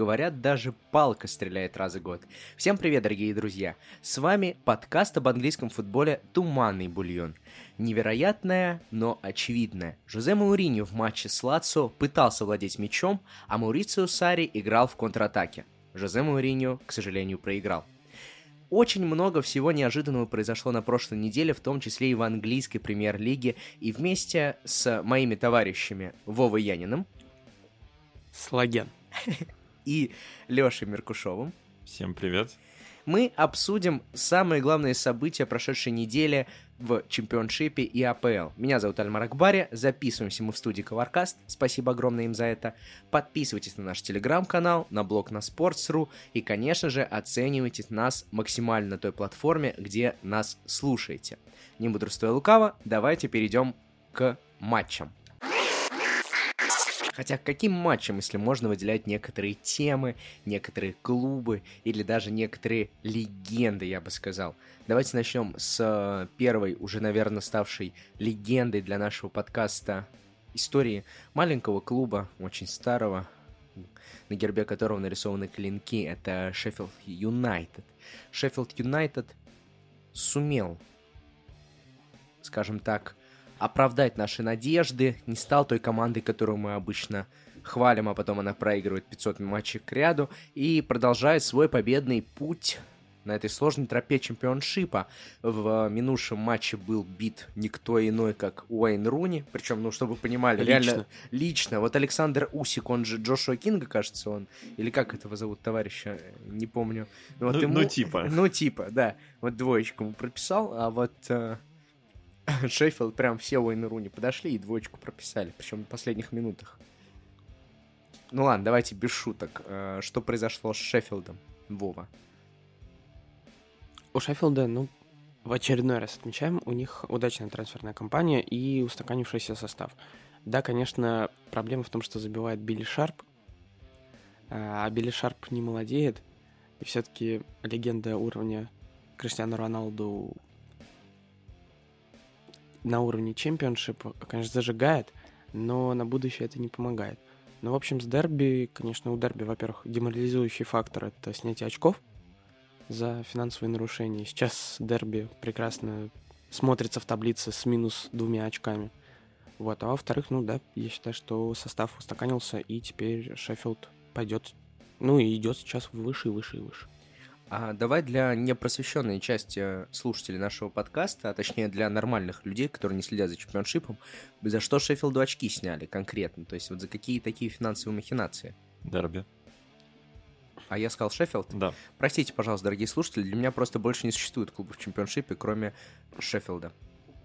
Говорят, даже палка стреляет раз в год. Всем привет, дорогие друзья! С вами подкаст об английском футболе «Туманный бульон». Невероятное, но очевидное. Жозе Мауриньо в матче с Лацо пытался владеть мячом, а Маурицио Сари играл в контратаке. Жозе Мауриньо, к сожалению, проиграл. Очень много всего неожиданного произошло на прошлой неделе, в том числе и в английской премьер-лиге, и вместе с моими товарищами Вовой Яниным. Слаген. И Лешей Меркушевым. Всем привет. Мы обсудим самые главные события прошедшей недели в чемпионшипе и АПЛ. Меня зовут Альмар Акбари, записываемся мы в студии Коваркаст, спасибо огромное им за это. Подписывайтесь на наш телеграм-канал, на блог на Sports.ru и, конечно же, оценивайте нас максимально на той платформе, где нас слушаете. Не мудрствуя лукаво, давайте перейдем к матчам. Хотя каким матчам, если можно выделять некоторые темы, некоторые клубы или даже некоторые легенды, я бы сказал. Давайте начнем с э, первой, уже, наверное, ставшей легендой для нашего подкаста истории маленького клуба, очень старого, на гербе которого нарисованы клинки. Это Шеффилд Юнайтед. Шеффилд Юнайтед сумел, скажем так, оправдать наши надежды, не стал той командой, которую мы обычно хвалим, а потом она проигрывает 500 матчей к ряду и продолжает свой победный путь на этой сложной тропе чемпионшипа. В минувшем матче был бит никто иной, как Уэйн Руни. Причем, ну, чтобы вы понимали, лично. реально лично. Вот Александр Усик, он же Джошуа Кинга, кажется, он. Или как этого зовут товарища? Не помню. Вот ну, ему... ну, типа. Ну, типа, да. Вот двоечку ему прописал, а вот э, Шеффилд прям все Уэйн Руни подошли и двоечку прописали, причем на последних минутах. Ну ладно, давайте без шуток. Э, что произошло с Шеффилдом, Вова? У Шеффилда, ну, в очередной раз отмечаем, у них удачная трансферная кампания и устаканившийся состав. Да, конечно, проблема в том, что забивает Билли Шарп, а Билли Шарп не молодеет, и все-таки легенда уровня Криштиану Роналду на уровне чемпионшип, конечно, зажигает, но на будущее это не помогает. Ну, в общем, с дерби, конечно, у дерби, во-первых, деморализующий фактор — это снятие очков за финансовые нарушения. Сейчас дерби прекрасно смотрится в таблице с минус двумя очками. Вот, а во-вторых, ну да, я считаю, что состав устаканился, и теперь Шеффилд пойдет, ну и идет сейчас выше и выше и выше. А давай для непросвещенной части слушателей нашего подкаста, а точнее для нормальных людей, которые не следят за чемпионшипом, за что Шеффилду очки сняли конкретно? То есть вот за какие такие финансовые махинации? Дерби. А я сказал Шеффилд? Да. Простите, пожалуйста, дорогие слушатели, для меня просто больше не существует клубов в чемпионшипе, кроме Шеффилда.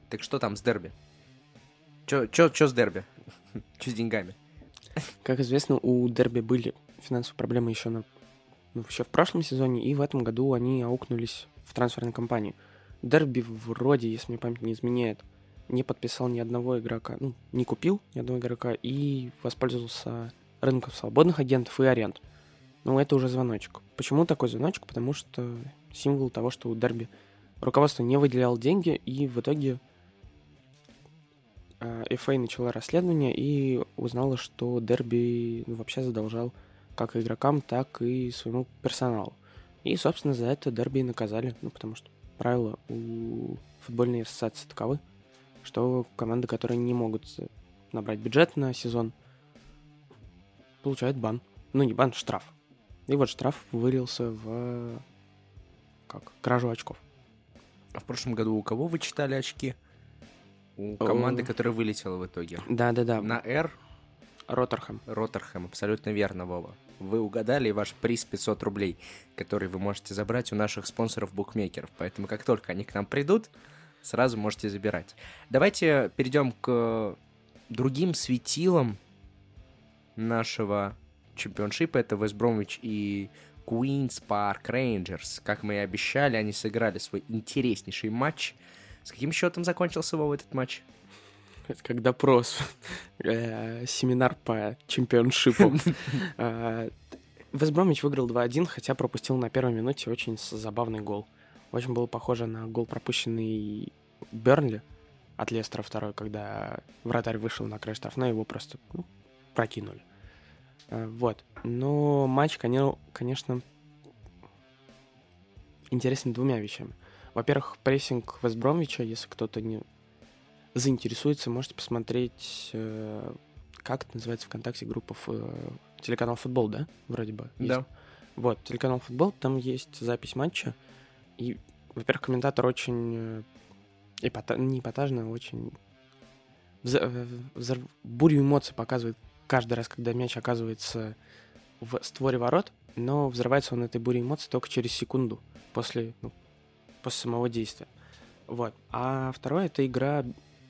Так что там с дерби? Чё, чё, чё с дерби? Чё с деньгами? Как известно, у дерби были финансовые проблемы еще на ну, еще в прошлом сезоне, и в этом году они аукнулись в трансферной кампании. Дерби вроде, если мне память не изменяет, не подписал ни одного игрока, ну, не купил ни одного игрока и воспользовался рынком свободных агентов и аренд. Ну, это уже звоночек. Почему такой звоночек? Потому что символ того, что у Дерби руководство не выделял деньги, и в итоге э, FA начала расследование и узнала, что Дерби ну, вообще задолжал как игрокам, так и своему персоналу. И, собственно, за это дерби и наказали, ну, потому что правила у футбольной ассоциации таковы, что команды, которые не могут набрать бюджет на сезон, получают бан. Ну, не бан, штраф. И вот штраф вылился в как кражу очков. А в прошлом году у кого вы читали очки? У команды, которая вылетела в итоге. Да-да-да. На R? Роттерхэм. Роттерхэм, абсолютно верно, Вова вы угадали, и ваш приз 500 рублей, который вы можете забрать у наших спонсоров-букмекеров. Поэтому как только они к нам придут, сразу можете забирать. Давайте перейдем к другим светилам нашего чемпионшипа. Это Вестбромвич и Queen's Park Rangers. Как мы и обещали, они сыграли свой интереснейший матч. С каким счетом закончился Вова этот матч? Это как допрос. Э, семинар по чемпионшипу. Э, Вестбромич выиграл 2-1, хотя пропустил на первой минуте очень забавный гол. Очень было похоже на гол, пропущенный Бернли от Лестера второй, когда вратарь вышел на край штрафной, его просто ну, прокинули. Э, вот. Но матч, конечно, интересен двумя вещами. Во-первых, прессинг Вестбромвича, если кто-то не заинтересуется, можете посмотреть, э, как это называется ВКонтакте, группа э, телеканал Футбол, да? Вроде бы. Есть. Да. Вот, телеканал Футбол, там есть запись матча. И, во-первых, комментатор очень эпата... не эпатажный, а очень взор... Взор... бурю эмоций показывает каждый раз, когда мяч оказывается в створе ворот, но взрывается он этой бурей эмоций только через секунду после, ну, после самого действия. Вот. А второе — это игра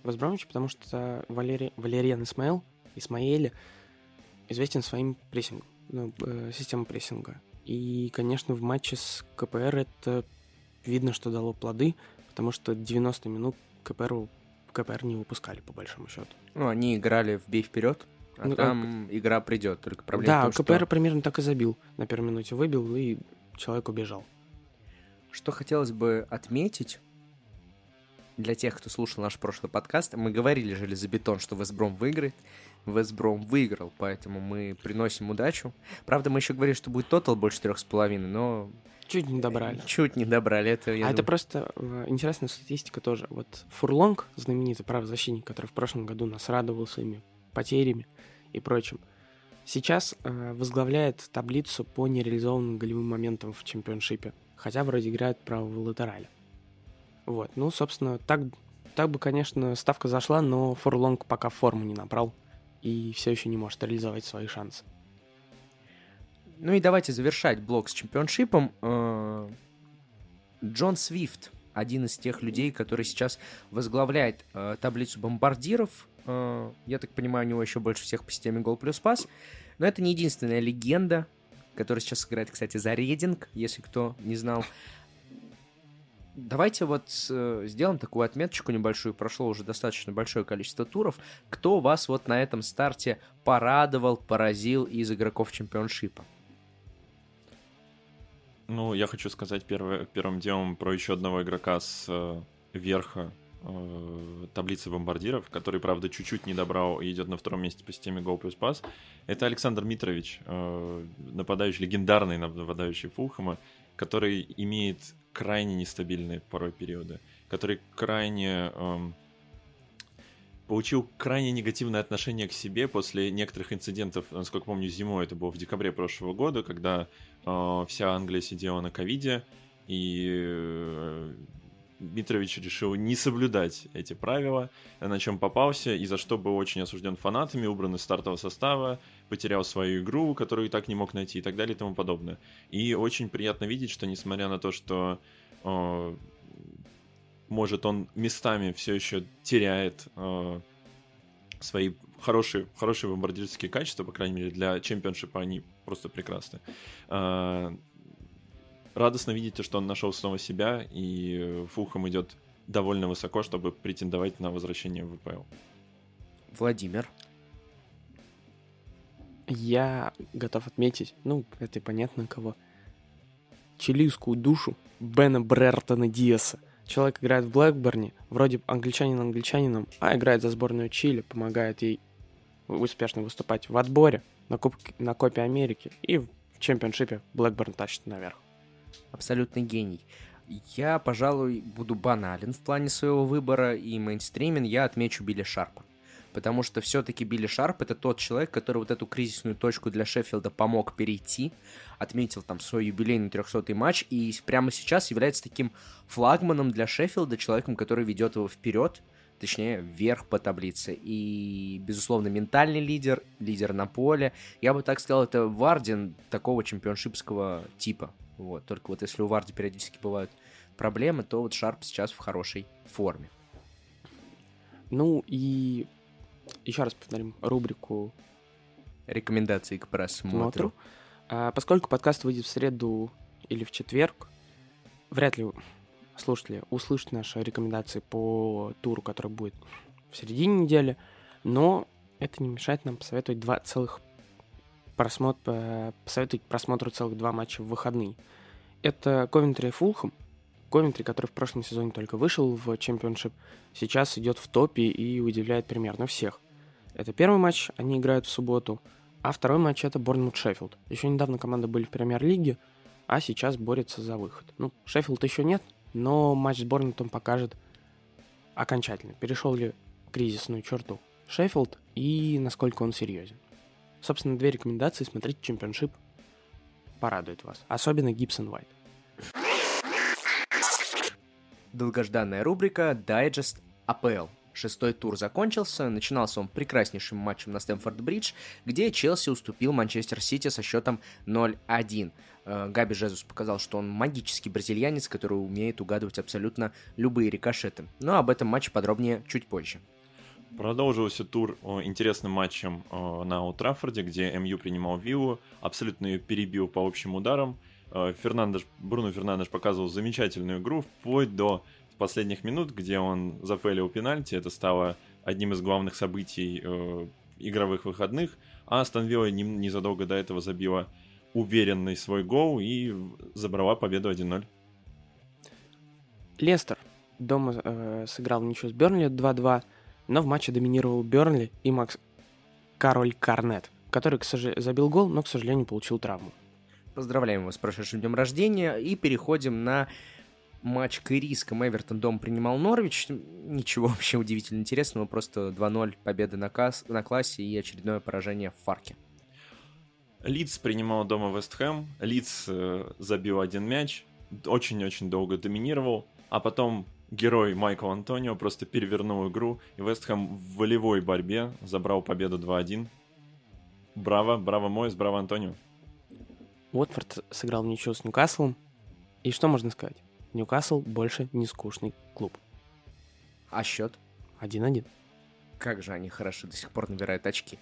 Вестбромвича, потому что Валерий, Валериан Исмаил, Исмаэли известен своим прессингом, ну, э, системой прессинга. И, конечно, в матче с КПР это видно, что дало плоды, потому что 90 минут КПР, КПР не выпускали, по большому счету. Ну, они играли в бей вперед, а ну, там как... игра придет, только проблема Да, том, КПР что... примерно так и забил. На первой минуте выбил, и человек убежал. Что хотелось бы отметить, для тех, кто слушал наш прошлый подкаст, мы говорили железобетон, что Вестбром выиграет. Вестбром выиграл, поэтому мы приносим удачу. Правда, мы еще говорили, что будет тотал больше трех с половиной, но... Чуть не добрали. Чуть не добрали. Это, а думаю... это просто э, интересная статистика тоже. Вот Фурлонг, знаменитый правозащитник, который в прошлом году нас радовал своими потерями и прочим, сейчас э, возглавляет таблицу по нереализованным голевым моментам в чемпионшипе, хотя вроде играет правого латераля. Вот, ну, собственно, так, так бы, конечно, ставка зашла, но Фурлонг пока форму не набрал и все еще не может реализовать свои шансы. Ну и давайте завершать блок с чемпионшипом. Э, Джон Свифт, один из тех людей, который сейчас возглавляет э, таблицу бомбардиров. Э, я так понимаю, у него еще больше всех по системе гол плюс пас. Но это не единственная легенда, которая сейчас играет, кстати, за Рединг, если кто не знал. Давайте вот э, сделаем такую отметочку небольшую. Прошло уже достаточно большое количество туров. Кто вас вот на этом старте порадовал, поразил из игроков чемпионшипа? Ну, я хочу сказать первое, первым делом про еще одного игрока с э, верха э, таблицы бомбардиров, который, правда, чуть-чуть не добрал и идет на втором месте по системе Go плюс пас. Это Александр Митрович, э, нападающий, легендарный нападающий Фулхэма, который имеет крайне нестабильные порой периоды, который крайне эм, получил крайне негативное отношение к себе после некоторых инцидентов, насколько помню, зимой, это было в декабре прошлого года, когда э, вся Англия сидела на ковиде, и э, Митрович решил не соблюдать эти правила, на чем попался, и за что был очень осужден фанатами, убран из стартового состава, потерял свою игру, которую и так не мог найти, и так далее и тому подобное. И очень приятно видеть, что несмотря на то, что э, может он местами все еще теряет э, свои хорошие, хорошие бомбардирские качества, по крайней мере, для чемпионшипа они просто прекрасны. Э, радостно видите, что он нашел снова себя, и Фулхэм идет довольно высоко, чтобы претендовать на возвращение в ВПЛ. Владимир. Я готов отметить, ну, это понятно кого, чилийскую душу Бена Брертона Диаса. Человек играет в Блэкберне, вроде англичанин англичанином, а играет за сборную Чили, помогает ей успешно выступать в отборе на, Кубке, на Копе Америки и в чемпионшипе Блэкберн тащит наверх абсолютный гений. Я, пожалуй, буду банален в плане своего выбора, и мейнстримин я отмечу Билли Шарпа. Потому что все-таки Билли Шарп это тот человек, который вот эту кризисную точку для Шеффилда помог перейти, отметил там свой юбилейный 300-й матч, и прямо сейчас является таким флагманом для Шеффилда, человеком, который ведет его вперед, точнее, вверх по таблице. И, безусловно, ментальный лидер, лидер на поле. Я бы так сказал, это Вардин такого чемпионшипского типа. Вот. Только вот если у Варди периодически бывают проблемы, то вот Шарп сейчас в хорошей форме. Ну и еще раз повторим рубрику рекомендации к просмотру. А, поскольку подкаст выйдет в среду или в четверг, вряд ли слушатели услышат наши рекомендации по туру, который будет в середине недели, но это не мешает нам посоветовать два целых просмотр, э, посоветовать просмотру целых два матча в выходные. Это Ковентри и Фулхэм. Ковентри, который в прошлом сезоне только вышел в чемпионшип, сейчас идет в топе и удивляет примерно всех. Это первый матч, они играют в субботу, А второй матч это Борнмут-Шеффилд. Еще недавно команды были в премьер-лиге, а сейчас борется за выход. Ну, Шеффилд еще нет, но матч с Борнмутом покажет окончательно, перешел ли кризисную черту Шеффилд и насколько он серьезен. Собственно, две рекомендации смотреть чемпионшип порадует вас. Особенно Гибсон Вайт. Долгожданная рубрика «Дайджест АПЛ». Шестой тур закончился, начинался он прекраснейшим матчем на Стэнфорд-Бридж, где Челси уступил Манчестер Сити со счетом 0-1. Э, Габи Жезус показал, что он магический бразильянец, который умеет угадывать абсолютно любые рикошеты. Но об этом матче подробнее чуть позже. Продолжился тур интересным матчем на Утрафорде, где МЮ принимал Виллу, абсолютно ее перебил по общим ударам. Э, Фернандеш, Бруно Фернандеш показывал замечательную игру вплоть до последних минут, где он зафейлил пенальти. Это стало одним из главных событий э, игровых выходных. А Астон Вилла незадолго до этого забила уверенный свой гол и забрала победу 1-0. Лестер дома э, сыграл ничего с Бернли 2-2, но в матче доминировал Бернли и Макс Кароль Карнет, который, к сож... забил гол, но, к сожалению, получил травму. Поздравляем его с прошедшим днем рождения и переходим на матч к ирискам. Эвертон дом принимал Норвич. Ничего вообще удивительно интересного, просто 2-0 победа на, касс, на классе и очередное поражение в Фарке. Лидс принимал дома Вест Хэм. Лидс э, забил один мяч, очень-очень долго доминировал, а потом герой Майкл Антонио просто перевернул игру, и Вест Хэм в волевой борьбе забрал победу 2-1. Браво, браво Мойс, браво Антонио. Уотфорд сыграл ничего с Ньюкаслом. И что можно сказать? Ньюкасл больше не скучный клуб. А счет? 1-1. Как же они хорошо до сих пор набирают очки.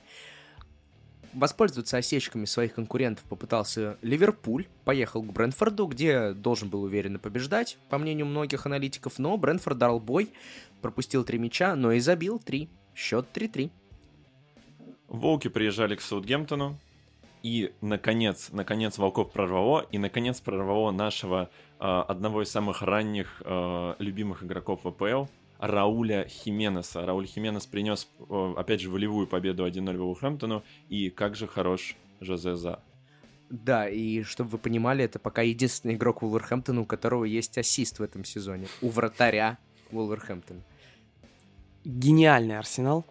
Воспользоваться осечками своих конкурентов попытался Ливерпуль, поехал к Брэнфорду, где должен был уверенно побеждать, по мнению многих аналитиков, но Брэнфорд дал бой, пропустил три мяча, но и забил три. Счет 3-3. Волки приезжали к Саутгемптону, и, наконец, наконец Волков прорвало, и, наконец, прорвало нашего одного из самых ранних э, любимых игроков ВПЛ, Рауля Хименеса. Рауль Хименес принес, э, опять же, волевую победу 1-0 Вулхэмптону, и как же хорош Жозе За. Да, и чтобы вы понимали, это пока единственный игрок Вулверхэмптона, у которого есть ассист в этом сезоне. У вратаря Вулверхэмптона. Гениальный Арсенал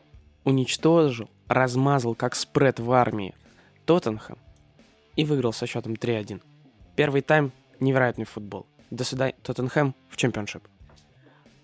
уничтожил, размазал как спред в армии Тоттенхэм и выиграл со счетом 3-1. Первый тайм – невероятный футбол. До свидания, Тоттенхэм в чемпионшип.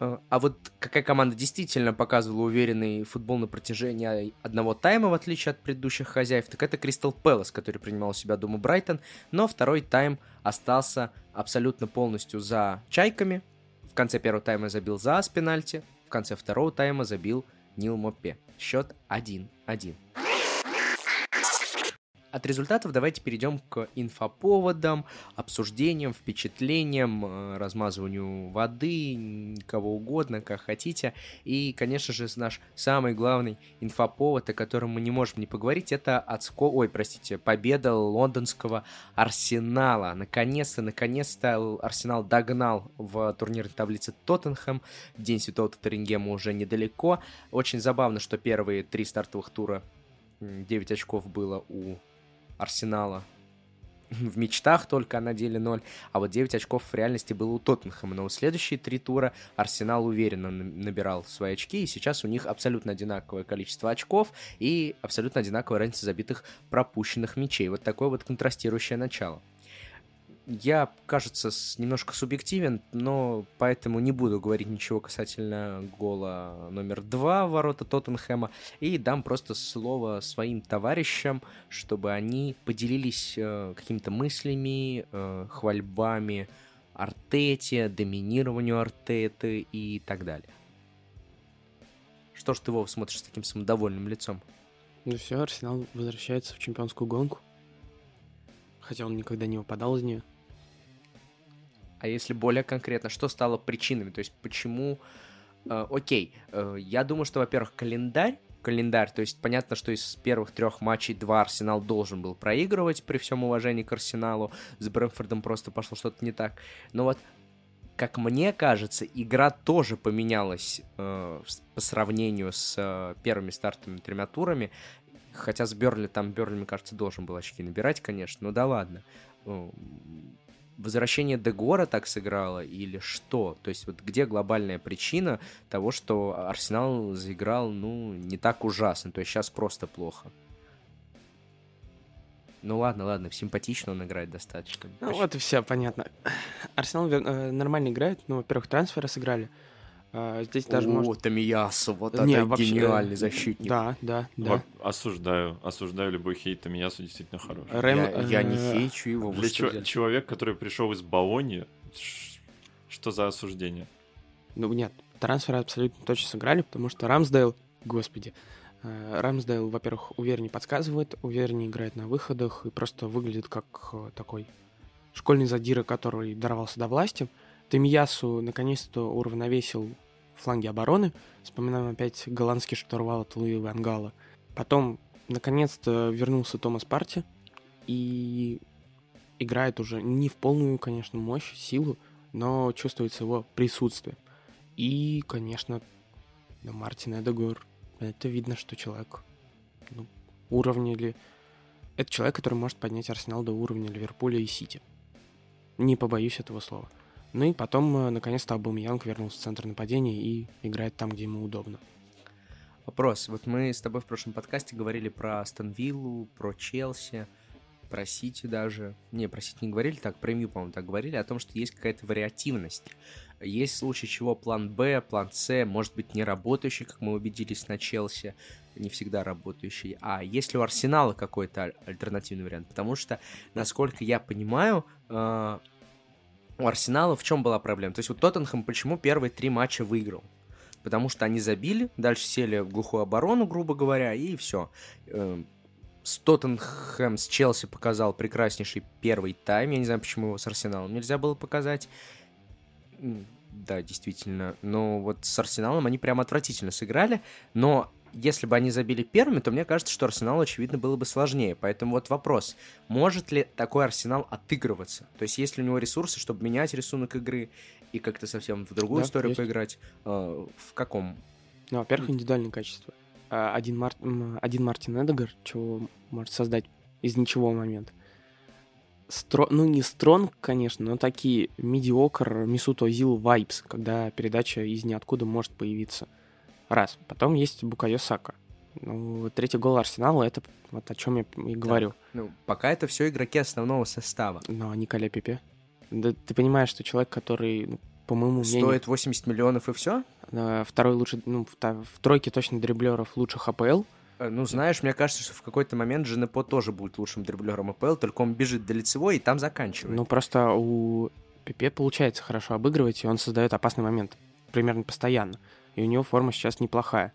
А, а вот какая команда действительно показывала уверенный футбол на протяжении одного тайма, в отличие от предыдущих хозяев, так это Кристал Пэлас, который принимал у себя дома Брайтон, но второй тайм остался абсолютно полностью за чайками. В конце первого тайма забил за с пенальти, в конце второго тайма забил Нил Моппе. Счет 1-1. От результатов давайте перейдем к инфоповодам, обсуждениям, впечатлениям, э, размазыванию воды, кого угодно, как хотите. И, конечно же, наш самый главный инфоповод, о котором мы не можем не поговорить, это отско... Ой, простите, победа лондонского Арсенала. Наконец-то, наконец-то Арсенал догнал в турнирной таблице Тоттенхэм. День Святого Татарингема уже недалеко. Очень забавно, что первые три стартовых тура 9 очков было у Арсенала в мечтах только, на деле 0. А вот 9 очков в реальности было у Тоттенхэма. Но в следующие три тура Арсенал уверенно набирал свои очки, и сейчас у них абсолютно одинаковое количество очков и абсолютно одинаковая разница забитых пропущенных мячей. Вот такое вот контрастирующее начало. Я, кажется, немножко субъективен, но поэтому не буду говорить ничего касательно гола номер два ворота Тоттенхэма и дам просто слово своим товарищам, чтобы они поделились э, какими-то мыслями, э, хвальбами Артете, доминированию Артеты и так далее. Что ж ты, Вов, смотришь с таким самодовольным лицом? Ну все, Арсенал возвращается в чемпионскую гонку. Хотя он никогда не выпадал из нее. А если более конкретно, что стало причинами? То есть почему... Э, окей, э, я думаю, что, во-первых, календарь, календарь, то есть понятно, что из первых трех матчей два Арсенал должен был проигрывать при всем уважении к Арсеналу, с Брэнфордом просто пошло что-то не так. Но вот как мне кажется, игра тоже поменялась э, по сравнению с э, первыми стартовыми тремя турами Хотя с Берли там Берли, мне кажется, должен был очки набирать, конечно. Ну да ладно. Возвращение Дегора так сыграло или что? То есть вот где глобальная причина того, что Арсенал заиграл, ну, не так ужасно, то есть сейчас просто плохо? Ну ладно, ладно, симпатично он играет достаточно. Ну вот и все, понятно. Арсенал э, нормально играет, ну, во-первых, трансферы сыграли. А, здесь даже О, может... Томиясу, вот Не, это вообще, гениальный э, защитник. Да, да, да. Во- Осуждаю, осуждаю любой хейт, Томиясу действительно хорош. Рэм, я, я не э, хейчу его. Для взяли? человек, который пришел из Болони, что за осуждение? Ну нет, трансферы абсолютно точно сыграли, потому что Рамсдейл, господи, э, Рамсдейл, во-первых, увереннее подсказывает, увереннее играет на выходах и просто выглядит как такой школьный задира, который дорвался до власти. Тамиясу наконец-то уравновесил фланги обороны. Вспоминаем опять голландский штурвал от Луи Ван Гала. Потом, наконец-то, вернулся Томас Парти и играет уже не в полную, конечно, мощь, силу, но чувствуется его присутствие. И, конечно, да, Мартин Эдегор. Это видно, что человек ну, уровня ли... Это человек, который может поднять Арсенал до уровня Ливерпуля и Сити. Не побоюсь этого слова. Ну и потом, э, наконец-то, Абумьянг вернулся в центр нападения и играет там, где ему удобно. Вопрос. Вот мы с тобой в прошлом подкасте говорили про Астон Виллу, про Челси, про Сити даже. Не, про Сити не говорили так, про МЮ, по-моему, так говорили, о том, что есть какая-то вариативность. Есть в случае чего план Б, план С, может быть, не работающий, как мы убедились на Челси, не всегда работающий. А есть ли у Арсенала какой-то аль- альтернативный вариант? Потому что, насколько я понимаю, э, у Арсенала в чем была проблема? То есть вот Тоттенхэм почему первые три матча выиграл? Потому что они забили, дальше сели в глухую оборону, грубо говоря, и все. С Тоттенхэм, с Челси показал прекраснейший первый тайм. Я не знаю, почему его с Арсеналом нельзя было показать. Да, действительно. Но вот с Арсеналом они прям отвратительно сыграли. Но если бы они забили первыми, то мне кажется, что Арсеналу, очевидно, было бы сложнее. Поэтому вот вопрос, может ли такой Арсенал отыгрываться? То есть есть ли у него ресурсы, чтобы менять рисунок игры и как-то совсем в другую Да, историю есть. поиграть? Э, В каком? Ну, во-первых, индивидуальные качества. А, Один, Мар... один Мартин Эдегар, чего может создать из ничего момент. Стро... Ну, не стронг, конечно, но такие медиокр Мисуто Зил вайбс, когда передача из ниоткуда может появиться. Раз. Потом есть Букайо Сака. Ну, третий гол Арсенала, это вот о чем я и говорю. Ну, пока это все игроки основного состава. Но Николя Пепе. Да ты понимаешь, что человек, который, ну, по моему мнению, Стоит 80 миллионов и все? э, второй лучший, ну, в, в тройке точно дриблеров лучших АПЛ, Ну, знаешь, мне кажется, что в какой-то момент Женепо тоже будет лучшим дриблером АПЛ, только он бежит до лицевой и там заканчивает. Ну, просто у Пепе получается хорошо обыгрывать, и он создает опасный момент примерно постоянно. И у него форма сейчас неплохая.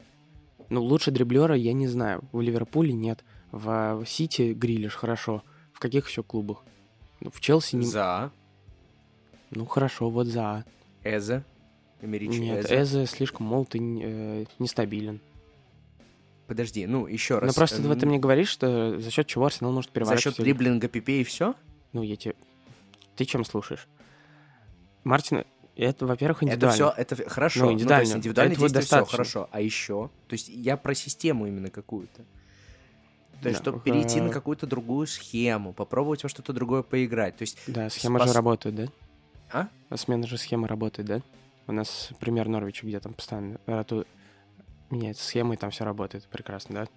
Ну, лучше дриблера я не знаю. В Ливерпуле нет. В Сити Грилиш хорошо. В каких еще клубах? Ну, в Челси не... За, Ну, хорошо, вот за. Эзе, Эмеричи Нет, Эзе. Эзе слишком молод и э, нестабилен. Подожди, ну, еще раз. Но просто в этом мне говоришь, что за счет чего Арсенал может За переворачивать... счет дриблинга Пипе и все? Ну, я тебе... Ты чем слушаешь? Мартин, это, во-первых, Это индивидуально. все, это хорошо. Ну, Ну, то есть индивидуально. Этого действия все хорошо. А еще? То есть я про систему именно какую-то. То есть, Да, чтобы перейти на э, какую-то другую схему, попробовать во что-то другое поиграть. То есть, Да, схема спас- же работает, да? А? Смена же схемы работает, да? У нас пример Норвича, где там постоянно рату... меняется схема, и там все работает прекрасно, да?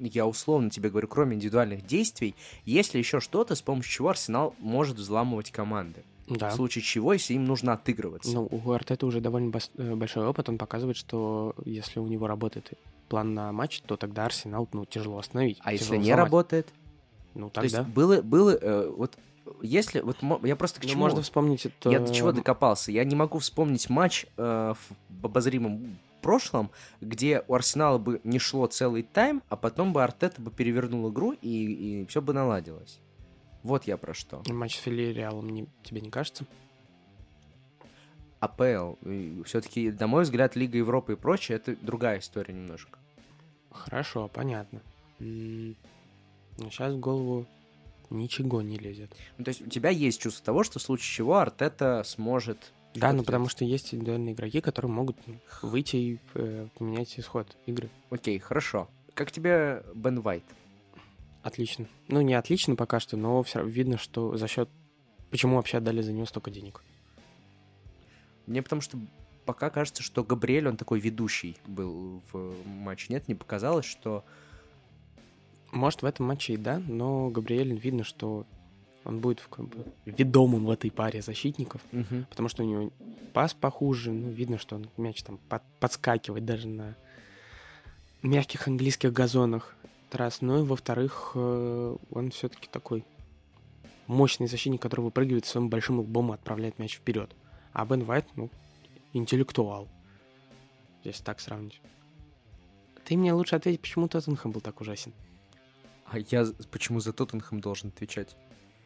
я условно тебе говорю, кроме индивидуальных действий, есть ли еще что-то, с помощью чего Арсенал может взламывать команды? Да. В случае чего, если им нужно отыгрываться. Ну, у Артета уже довольно э, большой опыт, он показывает, что если у него работает план на матч, то тогда Арсенал, ну, тяжело остановить. а если тяжело не взломать. работает? Ну, То есть тогда... было, было, э, вот если, вот я просто к Ну, чему? можно вспомнить это... Я до чего докопался? Я не могу вспомнить матч э, в обозримом прошлом, где у Арсенала бы не шло целый тайм, а потом бы Артета бы перевернул игру и, и все бы наладилось. Вот я про что. Матч с Филиреалом не... тебе не кажется? АПЛ. Все-таки, на мой взгляд, Лига Европы и прочее, это другая история немножко. Хорошо, понятно. Сейчас в голову ничего не лезет. Ну, то есть у тебя есть чувство того, что в случае чего Артета сможет... Да, ну потому что есть индивидуальные игроки, которые могут ну, выйти и э, поменять исход игры. Окей, хорошо. Как тебе Бен Вайт? Отлично. Ну, не отлично пока что, но все равно видно, что за счет... Почему вообще отдали за него столько денег? Мне потому что пока кажется, что Габриэль, он такой ведущий был в матче. Нет, не показалось, что... Может, в этом матче и да, но Габриэль видно, что он будет как бы ведомым в этой паре защитников, Мгм. потому что у него пас похуже, ну, видно, что он мяч там под- подскакивает даже на мягких английских газонах. Раз. Ну и во-вторых, э, он все-таки такой мощный защитник, который выпрыгивает своим большим лбом и отправляет мяч вперед. А Бен Вайт, ну, интеллектуал. Если так сравнить. Ты мне лучше ответь, почему Тоттенхэм был так ужасен? А я почему за Тоттенхэм должен отвечать?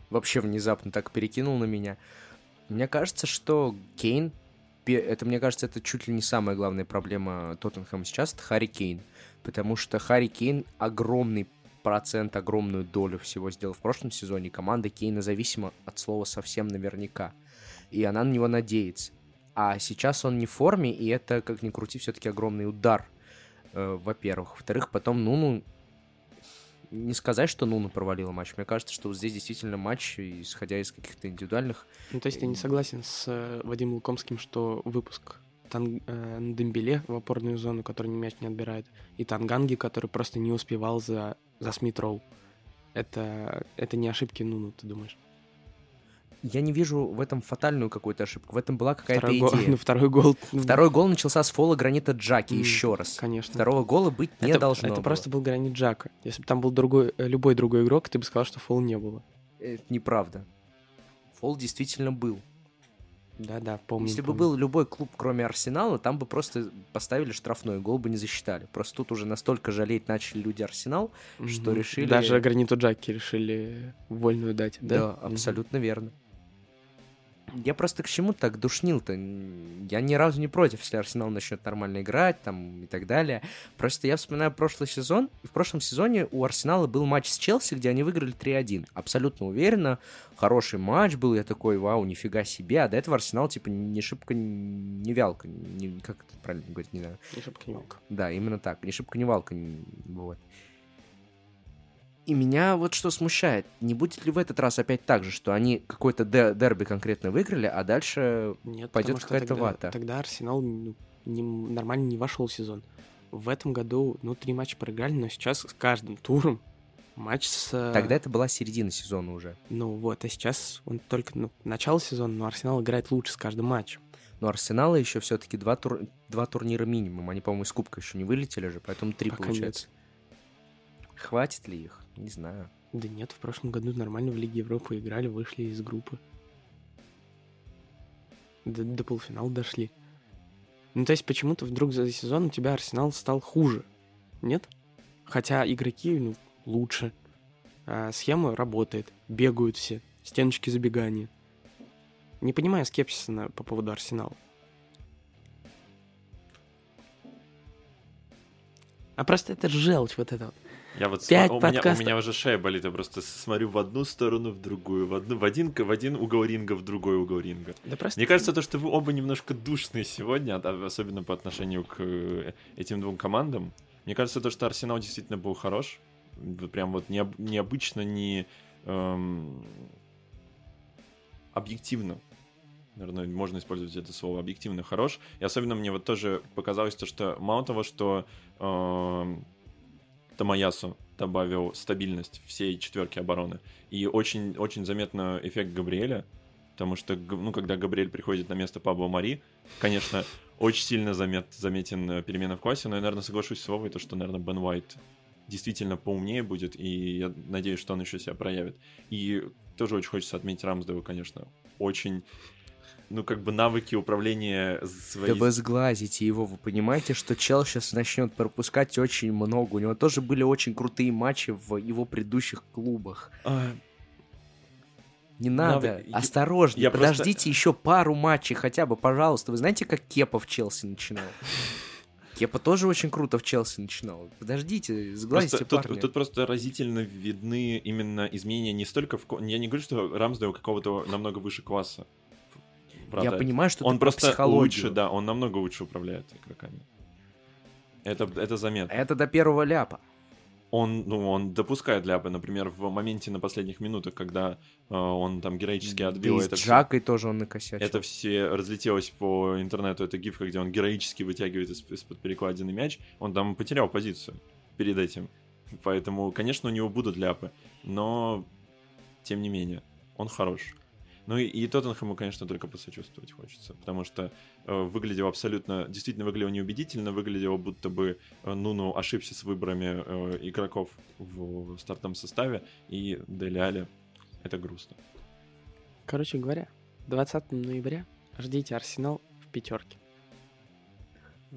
Вообще внезапно так перекинул на меня. Мне кажется, что Кейн, это, мне кажется, это чуть ли не самая главная проблема Тоттенхэма сейчас, это Харри Кейн. Потому что Харри Кейн огромный процент, огромную долю всего сделал в прошлом сезоне. Команда Кейна зависима от слова совсем наверняка. И она на него надеется. А сейчас он не в форме, и это, как ни крути, все-таки огромный удар, э, во-первых. Во-вторых, потом Нуну не сказать, что Нуна провалила матч. Мне кажется, что вот здесь действительно матч, исходя из каких-то индивидуальных... Ну, то есть ты не согласен с э, Вадимом Лукомским, что выпуск Тан... э, Ндембеле в опорную зону, который мяч не отбирает, и Танганги, который просто не успевал за, за Смит Роу. Это, это не ошибки Нуну, ты думаешь? Я не вижу в этом фатальную какую-то ошибку. В этом была какая-то Второй гол, идея. ну, второй гол. Второй гол начался с фола гранита Джаки, М, еще раз. Конечно. Второго гола быть не это, должно это было. просто был гранит Джака. Если бы там был другой, э, любой другой игрок, ты бы сказал, что фол не было. Это неправда. Фол действительно был. Да-да, помню. Если бы помню. был любой клуб, кроме Арсенала, там бы просто поставили штрафной, гол бы не засчитали. Просто тут уже настолько жалеть начали люди Арсенал, что Мгм. решили- Даже граниту Джаки решили вольную дать. Да, Да, Мгм. абсолютно верно. Я просто к чему так душнил-то? Я ни разу не против, если Арсенал начнет нормально играть там и так далее. Просто я вспоминаю прошлый сезон. И в прошлом сезоне у Арсенала был матч с Челси, где они выиграли 3-1. Абсолютно уверенно. Хороший матч был. Я такой, вау, нифига себе. А до этого Арсенал, типа, ни шибко, ни вялка. Не, как это правильно говорить, не знаю. Ни шибко, ни волка. Да, именно так. Ни шибко, ни валка. н- Вот. И меня вот что смущает. Не будет ли в этот раз опять так же, что они какой-то де- дерби конкретно выиграли, а дальше... Нет, Пойдет какая-то тогда, вата. Тогда Арсенал ну, не- нормально не вошел в сезон. В этом году, ну, три матча проиграли, но сейчас с каждым туром матч с... э, Тогда это была середина сезона уже. Ну вот, а сейчас он только, ну, начало сезона, но Арсенал играет лучше с каждым матчем. Но Арсенала еще все-таки два, тур... два турнира минимум. Они, по-моему, из Кубка еще не вылетели же, поэтому три Пока получается. Хватит ли их? Не знаю. Да нет, в прошлом году нормально в Лиге Европы играли, вышли из группы. До, до полуфинала дошли. Ну, то есть почему-то вдруг за сезон у тебя Арсенал стал хуже. Нет? Хотя игроки, ну, лучше. А схема работает. Бегают все. Стеночки забегания. Не понимаю скепсиса на- по поводу Арсенала. А просто это желчь вот это вот. Я вот Пять сма- у, меня, у подкастов. меня уже шея болит, я просто смотрю в одну сторону, в другую, в, одну, в, один, в один угол ринга, в другой угол ринга. Да просто... Мне кажется, то, что вы оба немножко душные сегодня, а- особенно по отношению к э, этим двум командам. Мне кажется, то, что Арсенал действительно был хорош. Прям вот необ- необычно, не эм, объективно. Наверное, можно использовать это слово объективно хорош. И особенно мне вот тоже показалось то, что мало того, что эм, Тамаясу добавил стабильность всей четверки обороны. И очень, очень заметно эффект Габриэля, потому что, ну, когда Габриэль приходит на место Пабло Мари, конечно, очень сильно замет, заметен э, перемена в классе, но я, наверное, соглашусь с Вовой, то, что, наверное, Бен Уайт действительно поумнее будет, и я надеюсь, что он еще себя проявит. И тоже очень хочется отметить Рамсдева, конечно. Очень, ну, как бы навыки управления своей... Да вы сглазите его, вы понимаете, что Чел сейчас начнет пропускать очень много. У него тоже были очень крутые матчи в его предыдущих клубах. А, Не надо, я- осторожнее, я просто- подождите еще пару матчей хотя бы, пожалуйста. Вы знаете, как Кепа в Челси начинал? Кепа тоже очень круто в Челси начинал. Подождите, сглазите Просто тут, парня. тут просто разительно видны именно изменения не столько в... Я не говорю, что Рамсдейл какого-то намного выше класса. Я понимаю, что Он просто психологию. лучше, да, он намного лучше управляет игроками. Это, это заметно. Это до первого ляпа. он, ну, он допускает ляпы, например, в моменте на последних минутах, когда э, он там героически отбил и это с Джакой тоже он накосячил. это все разлетелось по интернету, это гифка, где он героически вытягивает из- из-под перекладины мяч, он там потерял позицию перед этим. Поэтому, конечно, у него будут ляпы, но тем не менее, он хорош. Ну и, и Тоттенхэму, конечно, только посочувствовать хочется, потому что э, выглядел абсолютно, действительно выглядел неубедительно, выглядело будто бы э, Нуну ошибся с выборами э, игроков в стартовом составе, и Дели Али это грустно. Короче говоря, 20 ноября ждите Арсенал в пятерке.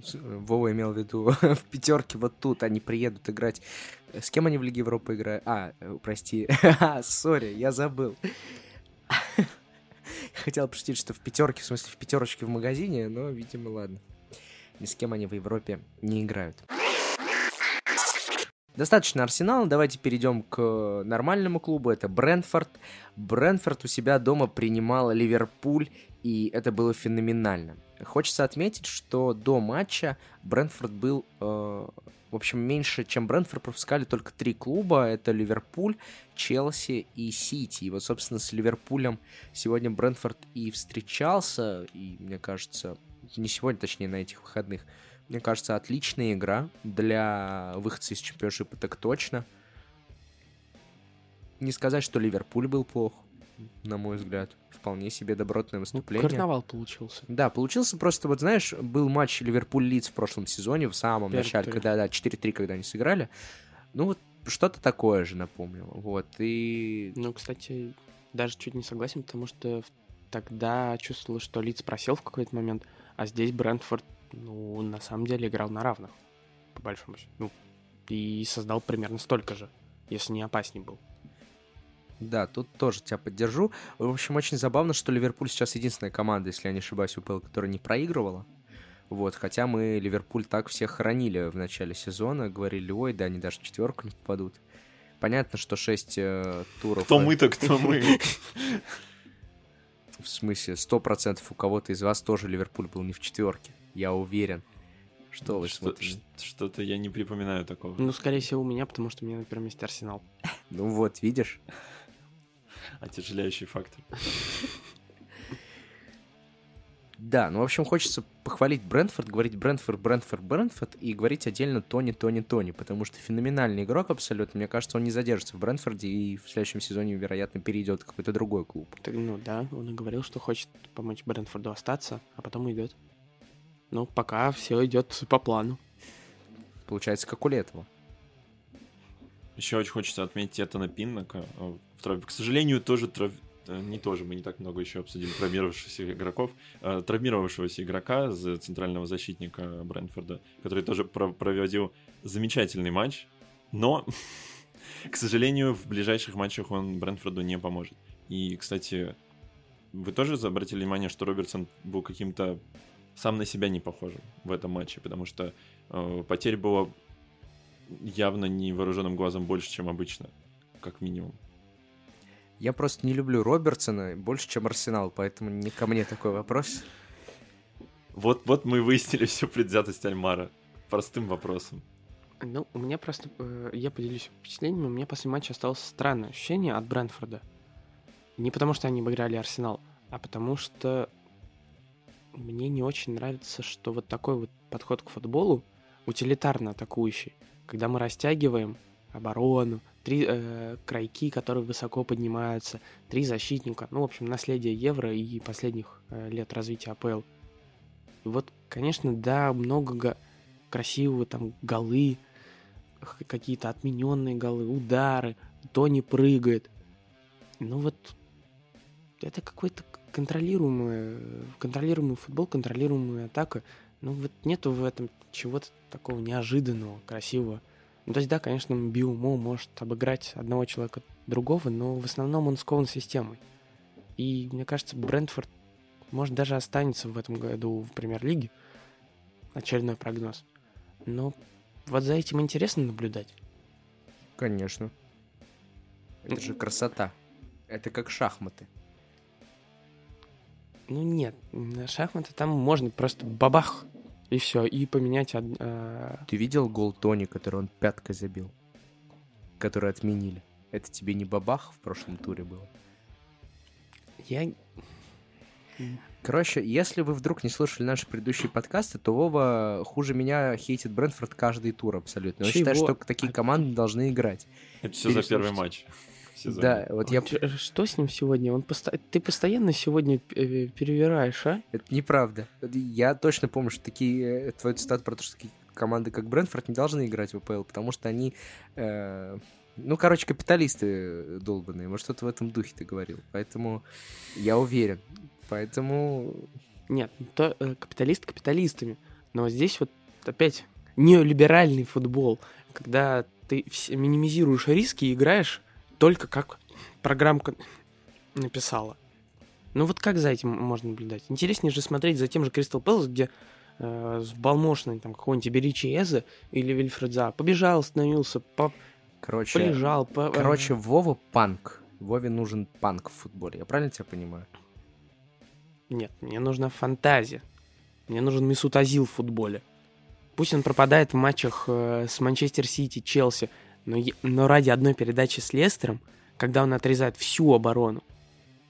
С- Вова имел в виду в пятерке вот тут они приедут играть. С кем они в Лиге Европы играют? А, э, прости. А, Сори, я забыл. Хотел пошутить, что в пятерке, в смысле в пятерочке в магазине, но, видимо, ладно. Ни с кем они в Европе не играют. Достаточно Арсенала, давайте перейдем к нормальному клубу, это Брентфорд. Брентфорд у себя дома принимал Ливерпуль, и это было феноменально. Хочется отметить, что до матча Брентфорд был, э, в общем, меньше, чем Брентфорд пропускали только три клуба. Это Ливерпуль, Челси и Сити. И вот, собственно, с Ливерпулем сегодня Брентфорд и встречался, и, мне кажется, не сегодня, точнее, на этих выходных. Мне кажется, отличная игра для выходца из чемпионшипа, так точно. Не сказать, что Ливерпуль был плох, на мой взгляд. Вполне себе добротное Ну, выступление. карнавал получился. Да, получился просто, вот знаешь, был матч Ливерпуль-Лиц в прошлом сезоне, в самом начале, когда, да, 4-3, когда они сыграли. Ну, вот что-то такое же напомнило. Вот, и... Ну, кстати, даже чуть не согласен, потому что тогда чувствовалось, что Лиц просел в какой-то момент, а здесь Брентфорд, ну, на самом деле играл на равных, по большому счету. Ну, и создал примерно столько же, если не опаснее был. Да, тут тоже тебя поддержу. В общем, очень забавно, что Ливерпуль сейчас единственная команда, если я не ошибаюсь, УПЛ, которая не проигрывала. Вот, хотя мы Ливерпуль так всех хоронили в начале сезона, говорили, ой, да, они даже в четверку не попадут. Понятно, что 6 туров... Кто э, мы-то, кто мы? В смысле, 100% у кого-то из вас тоже Ливерпуль был не в четверке. Я уверен. Что вы Что- Что-то я не припоминаю такого. Ну, скорее всего, у меня, потому что у меня на первом месте Арсенал. Ну вот, видишь? Отяжеляющий фактор. Да, ну, в общем, хочется похвалить Брентфорд, говорить Брентфорд, Брентфорд, Брентфорд и говорить отдельно Тони, Тони, Тони, потому что феноменальный игрок абсолютно. Мне кажется, он не задержится в Брентфорде и в следующем сезоне, вероятно, перейдет в какой-то другой клуб. Так, ну да, он и говорил, что хочет помочь Брентфорду остаться, а потом уйдет. Ну, пока все идет по плану. Получается, как у Летова. Еще очень хочется отметить Этана Пиннака. В травме. К сожалению, тоже трав- э, не тоже, мы не так много еще обсудили травмировавшихся игроков. Э, Травмировавшегося игрока, центрального защитника Брэнфорда, который тоже про- проводил замечательный матч, но, к сожалению, в ближайших матчах он Брэнфорду не поможет. И, кстати, вы тоже обратили внимание, что Робертсон был каким-то сам на себя не похожим в этом матче, потому что э, потерь было явно невооруженным глазом больше, чем обычно, как минимум. Я просто не люблю Робертсона больше, чем Арсенал, поэтому не ко мне такой вопрос. Вот, вот мы и выяснили всю предвзятость Альмара. Простым вопросом. Ну, у меня просто... э, я поделюсь впечатлениями. У меня после матча осталось странное ощущение от Брэнфорда. Не потому, что они обыграли Арсенал, а потому что мне не очень нравится, что вот такой вот подход к футболу, утилитарно атакующий, когда мы растягиваем оборону, три э, крайки, которые высоко поднимаются, три защитника, ну, в общем, наследие Евро и последних э, лет развития АПЛ. И вот, конечно, да, много го- красивого там голы, какие-то отмененные голы, удары, Тони прыгает. Ну вот это какой-то контролируемый, контролируемый футбол, контролируемая атака. Ну вот нету в этом чего-то такого неожиданного, красивого. Ну, то есть, да, конечно, Биумо может обыграть одного человека другого, но в основном он скован системой. И мне кажется, Брентфорд может даже останется в этом году в премьер-лиге. Очередной прогноз. Но вот за этим интересно наблюдать. Конечно. Это же красота. Это как шахматы. Ну нет, на шахматы там можно просто бабах и все, и поменять од- а, Ты видел гол Тони, который он пяткой забил? который отменили. Это тебе не бабах в прошлом туре было? Я... Короче, если вы вдруг не слушали наши предыдущие подкасты, то Вова хуже меня хейтит Брэнфорд каждый тур абсолютно. Он Чего? считает, что такие команды должны играть. Это все за первый матч. Всё Да, вот я... Ч- Что с ним сегодня? Он поста- Ты постоянно сегодня э, перевираешь, а? Это неправда. Я точно помню, что такие... э, Твой цитат про то, что такие команды, как Брэнфорд, не должны играть в АПЛ, потому что они... э, Ну, короче, капиталисты долбанные. Может, что-то в этом духе ты говорил. Поэтому я уверен. Поэтому... Нет, то э, капиталист капиталистами. Но здесь вот опять неолиберальный футбол, когда ты минимизируешь риски и играешь только как программка написала. Ну вот как за этим можно наблюдать? Интереснее же смотреть за тем же Кристал Пэлас, где э, с балмошной там какой-нибудь Беричи Эзе или Вильфред За побежал, остановился, по- Короче, полежал. по- э, короче, Вова панк. Вове нужен панк в футболе. Я правильно тебя понимаю? Нет, мне нужна фантазия. Мне нужен Месут Азил в футболе. Пусть он пропадает в матчах э, с Манчестер Сити, Челси, но, но ради одной передачи с Лестером, когда он отрезает всю оборону,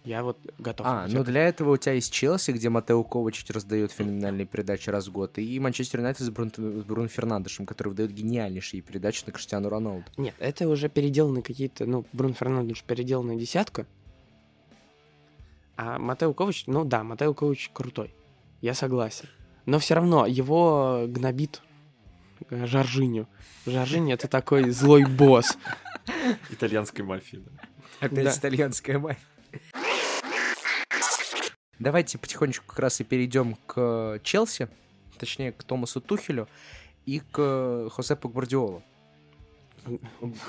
я вот готов. А, на ну для этого у тебя есть Челси, где Матео Ковачич раздает феноменальные передачи раз в год, и Манчестер Юнайтед с, Брун... с Бруно Фернандешем, который выдает гениальнейшие передачи на Криштиану Роналду. Нет, это уже переделаны какие-то, ну, Брун Фернандеш переделанная десятка, а Матео Ковач, ну да, Матео Ковач крутой, я согласен. Но все равно его гнобит Жоржиню. Жоржиню это такой злой босс. Итальянской мафии, да. Опять Да. итальянская мать. Давайте потихонечку как раз и перейдем к Челси, точнее к Томасу Тухелю и к Хосепу Гвардиолу.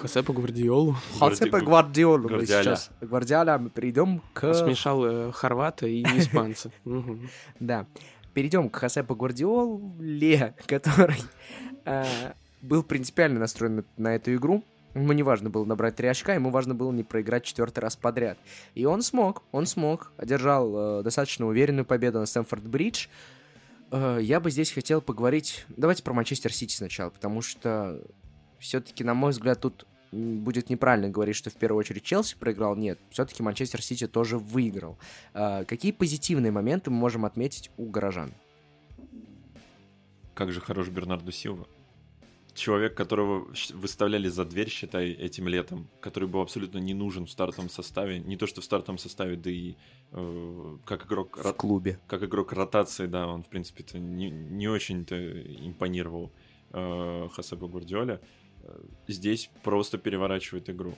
Хосепа Гвардиолу Хосепу Гварди- Гвардиолу мы Гвардиоля. сейчас. Гвардиоля, мы перейдем к... смешал э, хорвата и испанца. Да. Перейдем к Хосепу Гвардиоле, который э, был принципиально настроен на, эту игру. Ему не важно было набрать три очка, ему важно было не проиграть четвертый раз подряд. И он смог, он смог. Одержал э, достаточно уверенную победу на Стэнфорд-Бридж. Э, я бы здесь хотел поговорить... Давайте про Манчестер Сити сначала, потому что все-таки, на мой взгляд, тут будет неправильно говорить, что в первую очередь Челси проиграл. Нет, все-таки Манчестер Сити тоже выиграл. Э, Какие позитивные моменты мы можем отметить у горожан? Как же хорош Бернарду Силва. Человек, которого выставляли за дверь, считай, этим летом, который был абсолютно не нужен в стартовом составе. Не то, что в стартовом составе, да и э, как игрок в клубе. как игрок ротации, да, он, в принципе-то, не, не очень-то импонировал э, Хосепу Гвардиоле. Э, Здесь просто переворачивает игру.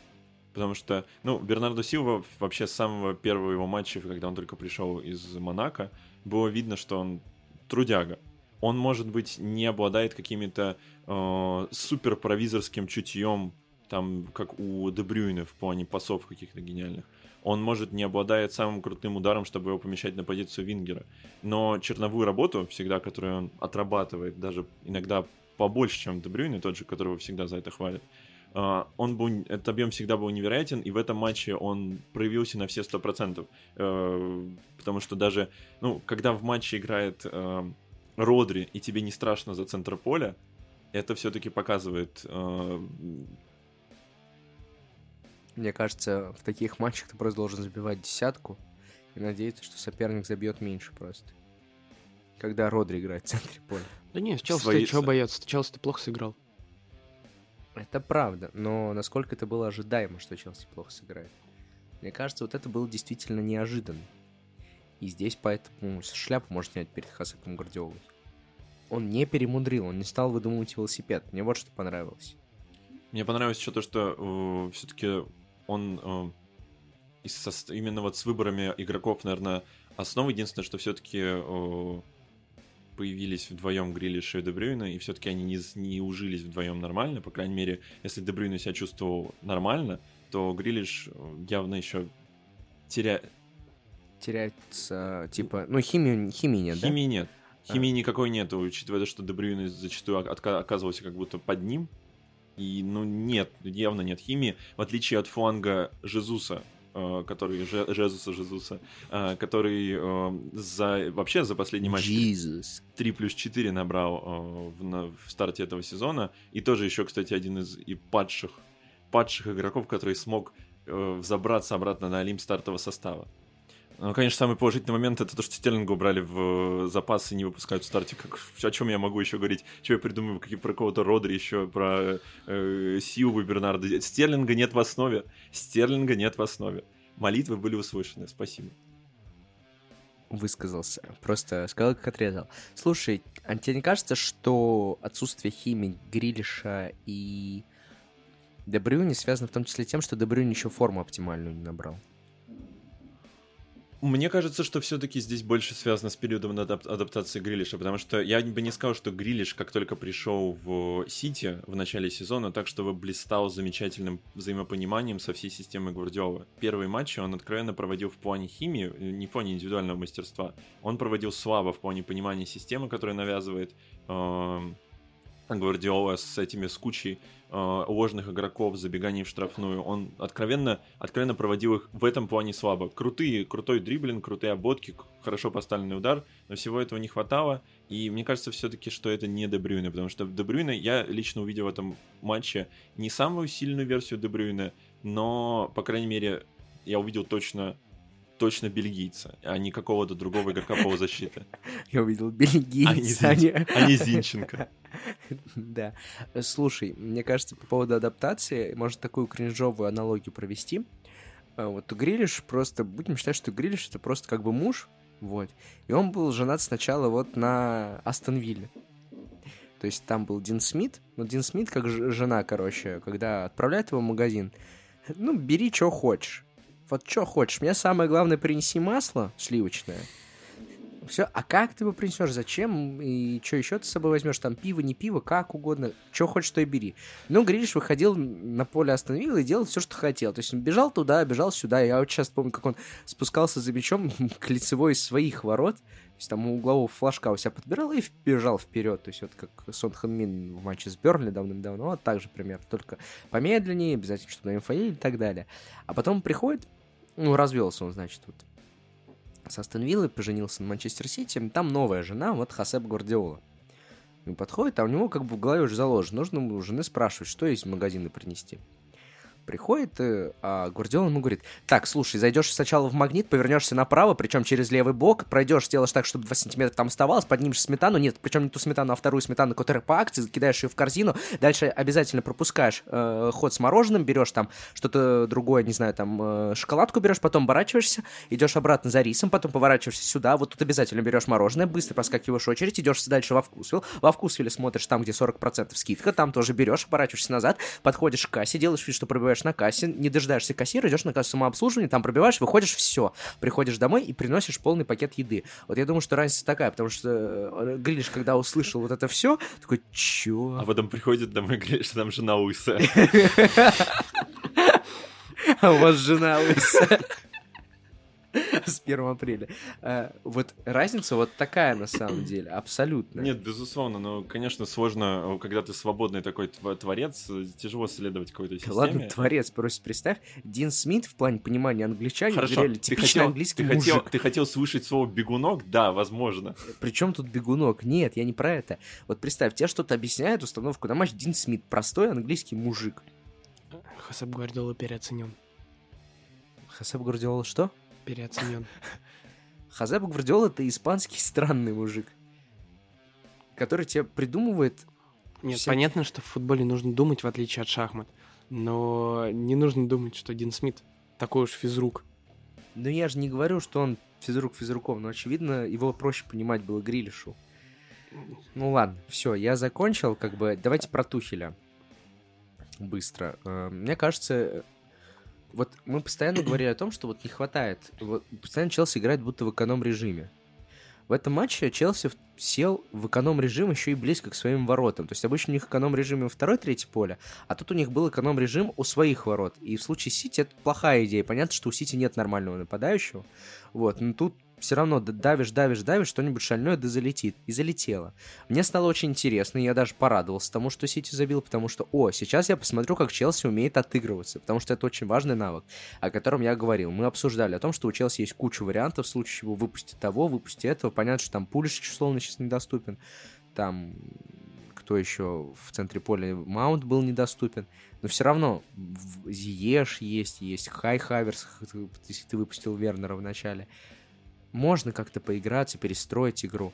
Потому что, ну, Бернардо Силва вообще с самого первого его матча, когда он только пришел из Монако, было видно, что он трудяга. Он, может быть, не обладает какими-то э, супер провизорским чутьем, там, как у Дебрюйна в плане пасов каких-то гениальных. Он, может, не обладает самым крутым ударом, чтобы его помещать на позицию Вингера. Но черновую работу, всегда, которую он отрабатывает, даже иногда побольше, чем Дебрюйн, тот же, которого всегда за это хвалят, а, он был, этот объем всегда был невероятен, и в этом матче он проявился на все 100%. Э, Потому что даже, ну, когда в матче играет э, Родри, и тебе не страшно за центр поля, это все-таки показывает э, Мне кажется, в таких матчах ты просто должен забивать десятку и надеяться, что соперник забьет меньше просто. Когда Родри играет в центре поля. Да не, с Челси Свои- ты чего бояться? Челси ты плохо сыграл. Это правда, но насколько это было ожидаемо, что Челси плохо сыграет? Мне кажется, вот это было действительно неожиданно. И здесь поэтому шляпу можно снять перед Хасепом Гвардиолой. Он не перемудрил, он не стал выдумывать велосипед. Мне вот что понравилось. Мне понравилось еще то, что все-таки он э, сос- именно вот с выборами игроков, наверное, основа единственное, что все-таки появились вдвоем Грилиш и Дебрюйна, и все-таки они не, не ужились вдвоем нормально. По крайней мере, если Дебрюйна себя чувствовал нормально, то Грилиш э, явно еще теря... Теряется, типа, ну, химии, химии нет, да? Химии нет. Химии А. никакой нет, учитывая то, что Дебрюйн зачастую оказывался как будто под ним. И, ну, нет, явно нет химии, в отличие от фланга Жезуса, э, который, Же- Жезуса, Жезуса, э, который э, за, вообще за последний матч Jesus. 3 плюс 4 набрал в, на- в старте этого сезона. И тоже еще, кстати, один из и падших, падших игроков, который смог взобраться обратно на Олимп стартового состава. Ну, конечно, самый положительный момент это то, что Стерлинга убрали в запас и не выпускают в старте. Как, о чем я могу еще говорить? Что я придумаю какие, про кого-то Родри еще, про э, Силву Бернарда. Стерлинга нет в основе. Стерлинга нет в основе. Молитвы были услышаны. Спасибо. Высказался. Просто сказал, как отрезал. Слушай, а тебе не кажется, что отсутствие химии Грилиша и Дебрюни связано в том числе тем, что Дебрюни еще форму оптимальную не набрал? Мне кажется, что все-таки здесь больше связано с периодом адап- адаптации Грилиша, потому что я бы не сказал, что Грилиш, как только пришел в Сити в начале сезона, так чтобы блистал замечательным взаимопониманием со всей системой Гвардиолы. Первые матчи он откровенно проводил в плане химии, не в плане индивидуального мастерства. Он проводил слабо в плане понимания системы, которую навязывает э, Гвардиола с этими, с кучей э, ложных игроков, забеганий в штрафную. Он откровенно, откровенно проводил их в этом плане слабо. Крутые, крутой дриблинг, крутые обводки, хорошо поставленный удар, но всего этого не хватало. И мне кажется все-таки, что это не Дебрюйне, потому что в Дебрюйне я лично увидел в этом матче не самую сильную версию Дебрюйне, но, по крайней мере, я увидел точно точно бельгийца, а не какого-то другого игрока полузащиты. Я увидел бельгийца, а не, а не Зинченко. Да. Слушай, мне кажется, по поводу адаптации, можно такую кринжовую аналогию провести. А, вот Грилиш просто, будем считать, что Грилиш это просто как бы муж, вот. И он был женат сначала вот на Астон Вилле. То есть там был Дин Смит, но Дин Смит как жена, короче, когда отправляет его в магазин, ну, бери, что хочешь. Вот что хочешь. Мне самое главное, принеси масло сливочное, все, а как ты его принесешь, зачем, и что еще ты с собой возьмешь, там пиво, не пиво, как угодно, что хочешь, то и бери. Ну, Грилиш выходил на поле остановил и делал все, что хотел. То есть он бежал туда, бежал сюда. Я вот сейчас помню, как он спускался за мячом к лицевой из своих ворот, то есть там у углового флажка у себя подбирал и бежал вперед. То есть вот как Сон Хан Мин в матче с Бернли давным-давно, вот так же пример, только помедленнее, обязательно, чтобы на инфое и так далее. А потом приходит, ну, развелся он, значит, вот с Астон Виллой, поженился на Манчестер Сити, там новая жена, вот Хасеп Гвардиола. И подходит, а у него как бы в голове уже заложено, нужно у жены спрашивать, что есть магазины принести приходит, э, а Гвардиола ему говорит, так, слушай, зайдешь сначала в магнит, повернешься направо, причем через левый бок, пройдешь, сделаешь так, чтобы 2 сантиметра там оставалось, поднимешь сметану, нет, причем не ту сметану, а вторую сметану, которая по акции, кидаешь ее в корзину, дальше обязательно пропускаешь э, ход с мороженым, берешь там что-то другое, не знаю, там э, шоколадку берешь, потом оборачиваешься, идешь обратно за рисом, потом поворачиваешься сюда, вот тут обязательно берешь мороженое, быстро проскакиваешь очередь, идешь дальше во вкусвилл, во вкусвилле смотришь там, где 40% скидка, там тоже берешь, оборачиваешься назад, подходишь к кассе, делаешь вид, что пробиваешь пробиваешь на кассе, не дожидаешься кассира, идешь на кассу самообслуживания, там пробиваешь, выходишь, все. Приходишь домой и приносишь полный пакет еды. Вот я думаю, что разница такая, потому что э, Грилиш, когда услышал вот это все, такой, чё? А потом приходит домой что там жена лысая. А у вас жена лысая. С 1 апреля. А, вот разница вот такая на самом деле, абсолютно. Нет, безусловно, но, конечно, сложно, когда ты свободный такой творец, тяжело следовать какой-то системе. Ладно, творец, просто представь, Дин Смит в плане понимания англичанина Хорошо, реально типичный хотел, английский ты мужик. Хотел, ты хотел слышать слово «бегунок»? Да, возможно. Причем тут бегунок? Нет, я не про это. Вот представь, тебе что-то объясняет установку на матч Дин Смит, простой английский мужик. Хасаб Гвардиола переоценен. Хасаб Гвардиола что? Переоценен. Хазеп Гвардиол это испанский странный мужик, который тебе придумывает... Нет, вся... понятно, что в футболе нужно думать, в отличие от шахмат. Но не нужно думать, что Дин Смит такой уж физрук. Ну я же не говорю, что он физрук физруком, но очевидно, его проще понимать было Грилишу. Ну ладно, все, я закончил, как бы. Давайте про Тухеля. Быстро. Э, мне кажется, вот мы постоянно говорили о том, что вот не хватает, вот постоянно Челси играет будто в эконом-режиме. В этом матче Челси сел в эконом-режим еще и близко к своим воротам. То есть обычно у них эконом-режим во второй третье поле, а тут у них был эконом-режим у своих ворот. И в случае Сити это плохая идея. Понятно, что у Сити нет нормального нападающего. Вот, но тут все равно давишь, давишь, давишь, что-нибудь шальное да залетит. И залетело. Мне стало очень интересно, и я даже порадовался тому, что Сити забил, потому что, о, сейчас я посмотрю, как Челси умеет отыгрываться, потому что это очень важный навык, о котором я говорил. Мы обсуждали о том, что у Челси есть куча вариантов, в случае чего выпусти того, выпусти этого. Понятно, что там Пулишич условно сейчас недоступен. Там кто еще в центре поля, Маунт был недоступен, но все равно Зиеш есть, есть Хай Хаверс, если ты выпустил Вернера в начале. Можно как-то поиграться, перестроить игру.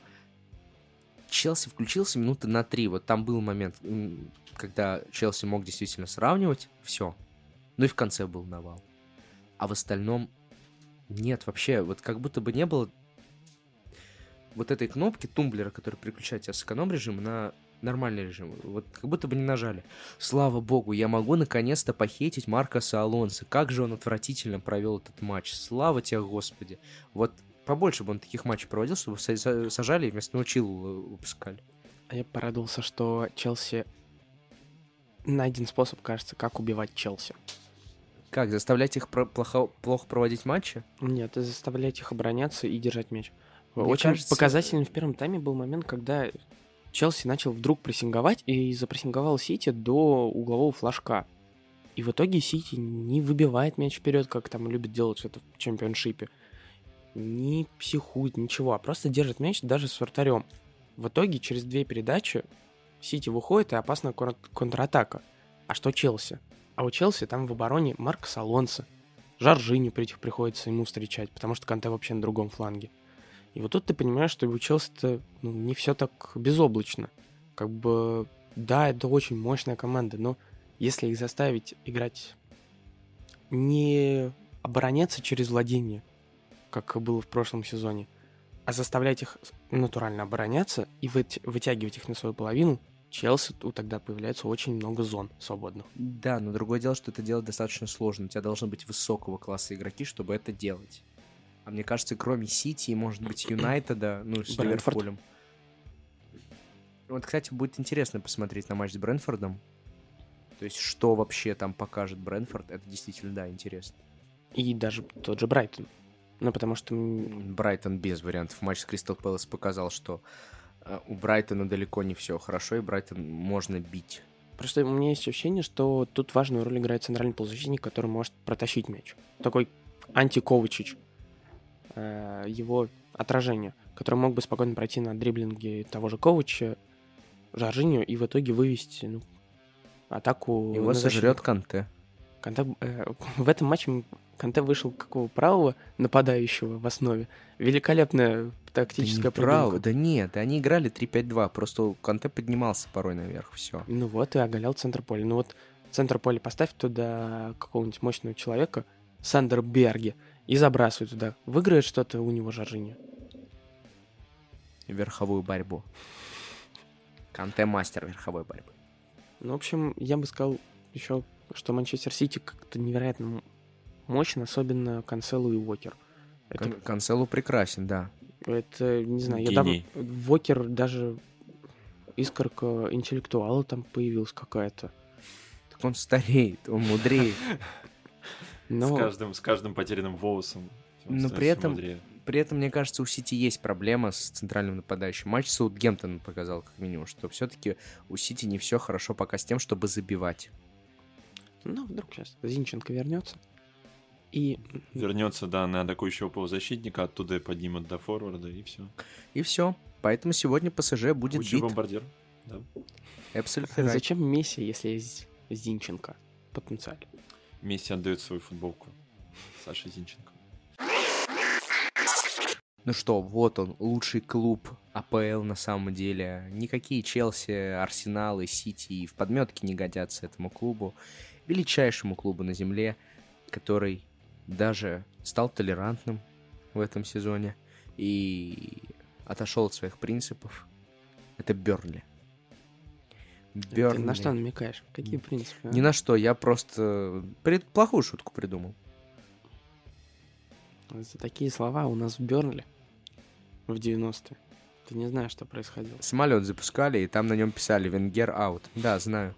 Челси включился минуты на три. Вот там был момент, когда Челси мог действительно сравнивать. Все. Ну и в конце был навал. А в остальном нет, вообще, вот как будто бы не было вот этой кнопки тумблера, которая переключает тебя с эконом-режима на нормальный режим. Вот как будто бы не нажали. Слава богу, я могу наконец-то похитить Маркоса Алонса. Как же он отвратительно провел этот матч. Слава тебе, Господи. Вот побольше бы он таких матчей проводил, чтобы сажали и вместо него чил выпускали. А я порадовался, что Челси найден способ, кажется, как убивать Челси. Как, заставлять их про- плохо, плохо проводить матчи? Нет, заставлять их обороняться и держать мяч. Мне Очень кажется... показательным в первом тайме был момент, когда Челси начал вдруг прессинговать и запрессинговал Сити до углового флажка. И в итоге Сити не выбивает мяч вперед, как там любят делать это в чемпионшипе. Не психует, ничего, а просто держит мяч даже с вратарем. В итоге через две передачи Сити выходит и опасна кон- контратака. А что Челси? А у Челси там в обороне Марк Салонса. Жоржини приходится ему встречать, потому что Канте вообще на другом фланге. И вот тут ты понимаешь, что у Челси-то ну, не все так безоблачно. Как бы, да, это очень мощная команда, но если их заставить играть не обороняться через владение, как было в прошлом сезоне, а заставлять их натурально обороняться и вытягивать их на свою половину, Челси тут тогда появляется очень много зон свободных. Да, но другое дело, что это делать достаточно сложно. У тебя должны быть высокого класса игроки, чтобы это делать. А мне кажется, кроме Сити, может быть, Юнайтеда, ну, с Брэнфорд. Ливерпулем. Вот, кстати, будет интересно посмотреть на матч с Брэнфордом. То есть, что вообще там покажет Брэнфорд, это действительно, да, интересно. И даже тот же Брайтон. Ну, потому что... Брайтон без вариантов. Матч с Кристал Пэлас показал, что э, у Брайтона далеко не все хорошо, и Брайтон можно бить. Просто у меня есть ощущение, что тут важную роль играет центральный полузащитник, который может протащить мяч. Такой антиковычич. Э, его отражение, который мог бы спокойно пройти на дриблинге того же Ковача, Жоржиню и в итоге вывести ну, атаку. Его сожрет Канте. Канте э, в этом матче Канте вышел какого правого нападающего в основе. Великолепная тактическая да право, да нет, они играли 3-5-2, просто Канте поднимался порой наверх, все. Ну вот и оголял центр поля. Ну вот центр поля поставь туда какого-нибудь мощного человека, Сандер Берги, и забрасывай туда. Выиграет что-то у него Жоржини. Верховую борьбу. Канте мастер верховой борьбы. Ну, в общем, я бы сказал еще, что Манчестер Сити как-то невероятно мощно, особенно Канцелу и Уокер. Это... Канцелу прекрасен, да. Это, не знаю, Гений. я дав... Вокер даже искорка интеллектуала там появилась какая-то. Так он стареет, он мудреет. Но... С, каждым, с каждым потерянным волосом. Но при этом, при этом, мне кажется, у Сити есть проблема с центральным нападающим. Матч Саутгемптон показал, как минимум, что все-таки у Сити не все хорошо пока с тем, чтобы забивать. Ну, вдруг сейчас Зинченко вернется. И... Вернется, да, на атакующего полузащитника, оттуда и поднимут до форварда, и все. И все. Поэтому сегодня ПСЖ будет Лучший бит. бомбардир, да. Абсолютно. Зачем Месси, если есть Зинченко потенциально? Месси отдает свою футболку Саше Зинченко. Ну что, вот он, лучший клуб АПЛ на самом деле. Никакие Челси, Арсеналы, Сити и в подметке не годятся этому клубу. Величайшему клубу на земле, который даже стал толерантным в этом сезоне и отошел от своих принципов. Это Бернли. Бернли. Ты на что намекаешь? Какие принципы? А? Ни на что, я просто пред... плохую шутку придумал. За такие слова у нас в Бернли в 90-е. Ты не знаешь, что происходило. Самолет запускали, и там на нем писали «Венгер аут». Да, знаю.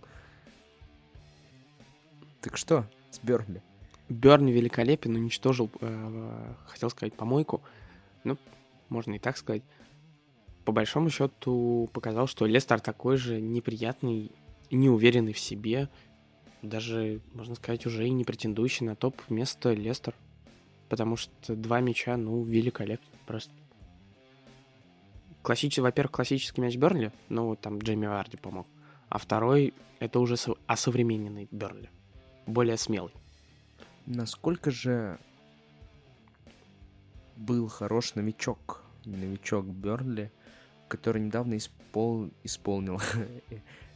Так что с Бернли? Бернли великолепен, уничтожил, э, хотел сказать, помойку. Ну, можно и так сказать по большому счету показал, что Лестер такой же неприятный, неуверенный в себе, даже, можно сказать, уже и не претендующий на топ вместо Лестер. Потому что два мяча, ну, великолепно просто. классический, во-первых, классический мяч Бернли, ну, там Джейми Варди помог. А второй — это уже со- осовремененный Бернли. Более смелый. Насколько же был хорош новичок, новичок Бернли, который недавно испол... исполнил,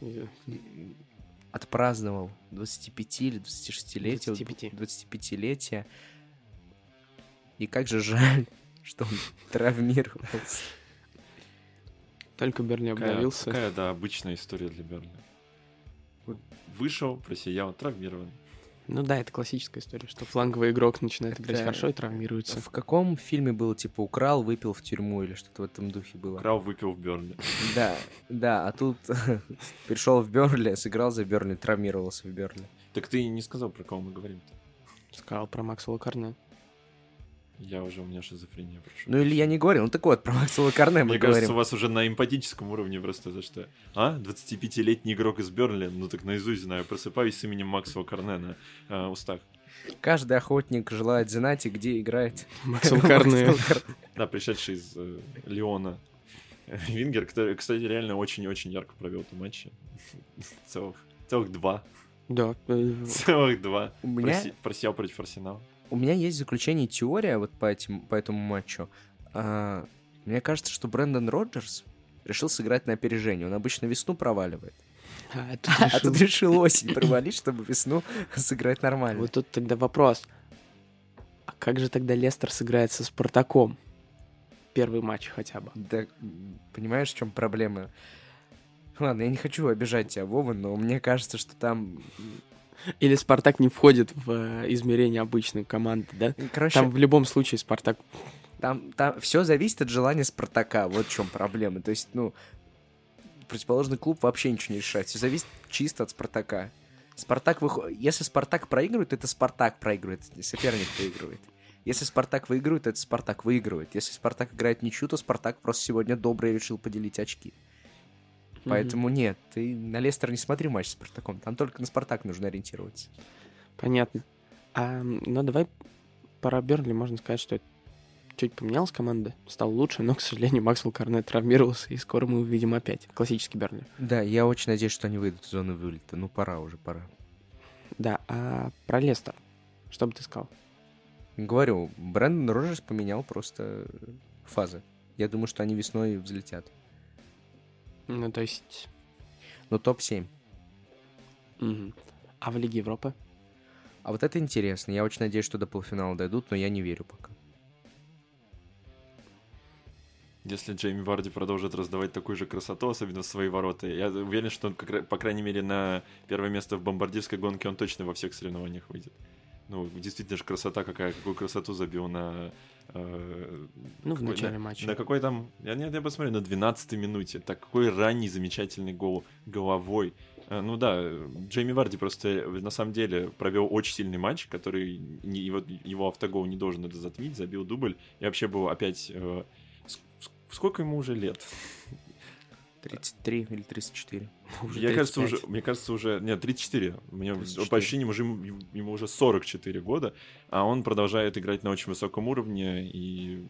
отпраздновал 25 или 26-летие. 25. 25-летие. И как же жаль, что он травмировался. Только Какая, обновился. какая, да, обычная история для Бернли. Вот Вышел, просиял, травмирован. Ну да, это классическая история, что фланговый игрок начинает играть хорошо и травмируется. В каком фильме было, типа, украл, выпил в тюрьму или что-то в этом духе было? Крау выпил в Бернли. Да, да, а тут пришел в Бернли, сыграл за Бернли, травмировался в Бернли. Так ты не сказал, про кого мы говорим-то. Сказал про Максвелла Карне. Я уже, у меня шизофрения, прошу. Ну или я не говорил, ну так вот, про Максвелла Карне мы Мне кажется, у говорим. вас уже на эмпатическом уровне просто за что. А? 25-летний игрок из Бернли? Ну так наизусть знаю. Просыпаюсь с именем Максвелла Карне на э, устах. Каждый охотник желает знать, и где играет. Максвелл Карне. Да, пришедший из э, Леона. Вингер, который, кстати, реально очень-очень ярко провел эти матчи. Целых, целых два. Да. э, Целых два. У меня, Проси- Просиял против Арсенала. У меня есть заключение теория вот по, этим, по этому матчу. А, мне кажется, что Брэндон Роджерс решил сыграть на опережение. Он обычно весну проваливает. А, тут А решил- тут решил осень провалить, чтобы весну сыграть нормально. Вот тут тогда вопрос. А как же тогда Лестер сыграет со Спартаком? Первый матч хотя бы. Да, понимаешь, в чем проблема? Ладно, я не хочу обижать тебя, Вова, но мне кажется, что там... Или Спартак не входит в э, измерение обычной команды, да? Короче, Там там, в любом случае Спартак... там, все зависит от желания Спартака. Вот в чем проблема. То есть, ну, противоположный клуб вообще ничего не решает. Все зависит чисто от Спартака. Спартак выходит... Если Спартак проигрывает, это Спартак проигрывает, соперник проигрывает. Если Спартак выигрывает, это Спартак выигрывает. Если Спартак играет ничью, то Спартак просто сегодня добрый решил поделить очки. Поэтому нет, ты на Лестер не смотри матч с Спартаком. Там только на Спартак нужно ориентироваться. Понятно. А, ну, давай про Бернли можно сказать, что чуть поменялась команда, стал лучше, но, к сожалению, Максвелл Карнет травмировался, и скоро мы увидим опять классический Бернли. Да, я очень надеюсь, что они выйдут из зоны вылета. Ну, пора уже, пора. Да, а про Лестер, что бы ты сказал? Говорю, Брэндон Роджерс поменял просто фазы. Я думаю, что они весной взлетят. Ну, то есть... Ну, топ-7. мгм. А в Лиге Европы? А вот это интересно. Я очень надеюсь, что до полуфинала дойдут, но я не верю пока. Если Джейми Варди продолжит раздавать такую же красоту, особенно в свои ворота, я уверен, что он, как по крайней мере, на первое место в бомбардирской гонке он точно во всех соревнованиях выйдет. Ну, действительно же красота какая, какую красоту забил на... э, Ну, в какой- начале на- матча. На какой там... Я, нет, я посмотрю, на 12 минуте. Такой ранний замечательный гол головой. Э, Ну да, Джейми Варди просто э, на самом деле провел очень сильный матч, который не- его, его автогол не должен это затмить, забил дубль. И вообще был опять... э, сколько ему уже лет? 33 или 34. Уже Я кажется, 35. уже, мне кажется, уже... Нет, 34. Мне 34. по ощущениям уже, ему ему уже 44 года, а он продолжает играть на очень высоком уровне, и,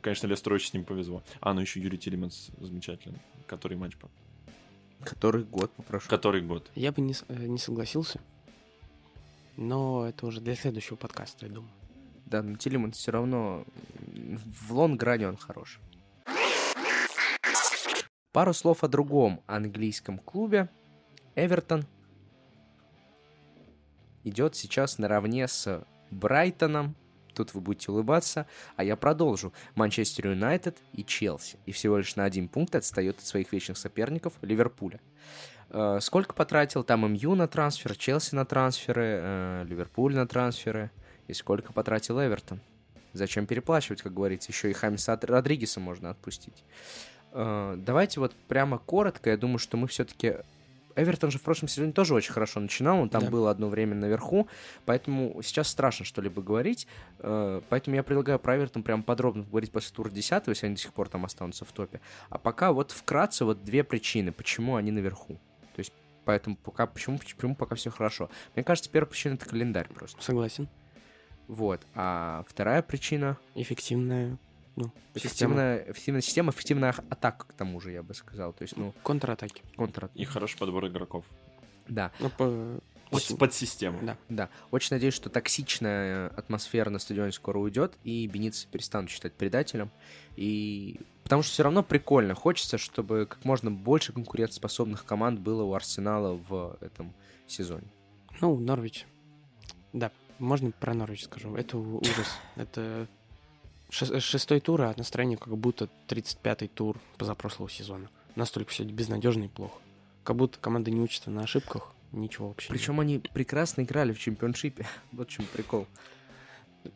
конечно, Лестеру очень с ним повезло. А, ну еще Юрий Тилиманс замечательный. Который матч? по- Который год попрошу. Который год? Я бы не, э, не согласился, но это уже для следующего подкаста, я думаю. Да, но Тилиман все равно в лонгране он хорош. Пару слов о другом английском клубе. Эвертон идет сейчас наравне с Брайтоном. Тут вы будете улыбаться, а я продолжу. Манчестер Юнайтед и Челси. И всего лишь на один пункт отстает от своих вечных соперников Ливерпуля. Э, Сколько потратил там МЮ на трансфер, Челси на трансферы, э, Ливерпуль на трансферы? И сколько потратил Эвертон? Зачем переплачивать, как говорится? Еще и Хамиса Родригеса можно отпустить. Э, Давайте вот прямо коротко. Я думаю, что мы все-таки... Эвертон же в прошлом сезоне тоже очень хорошо начинал. Он там Да. был одно время наверху. Поэтому сейчас страшно что-либо говорить. Э, Поэтому я предлагаю про Эвертон прям подробно говорить после тура 10 если они до сих пор там останутся в топе. А пока вот вкратце вот две причины, почему они наверху. То есть поэтому пока, почему, почему пока все хорошо. Мне кажется, первая причина это календарь просто. Согласен. Вот. А вторая причина Эффективная ну, система Эффективная, система, эффективная атака, к тому же, я бы сказал. То есть, ну, контратаки. контр... И хороший подбор игроков. Да, Ну, по- Под, очень- под систему. Да. да. Очень надеюсь, что токсичная атмосфера на стадионе скоро уйдет, и беницы перестанут считать предателем. И... Потому что все равно прикольно. Хочется, чтобы как можно больше конкурентоспособных команд было у Арсенала в этом сезоне. Ну, Норвич. Да, можно про Норвич скажу. Это ужас. Это шестой тур, а настроение как будто 35-й тур позапрошлого сезона. Настолько все безнадежно и плохо. Как будто команда не учится на ошибках, ничего вообще. нет. Причем они прекрасно играли в чемпионшипе. Вот в чем прикол.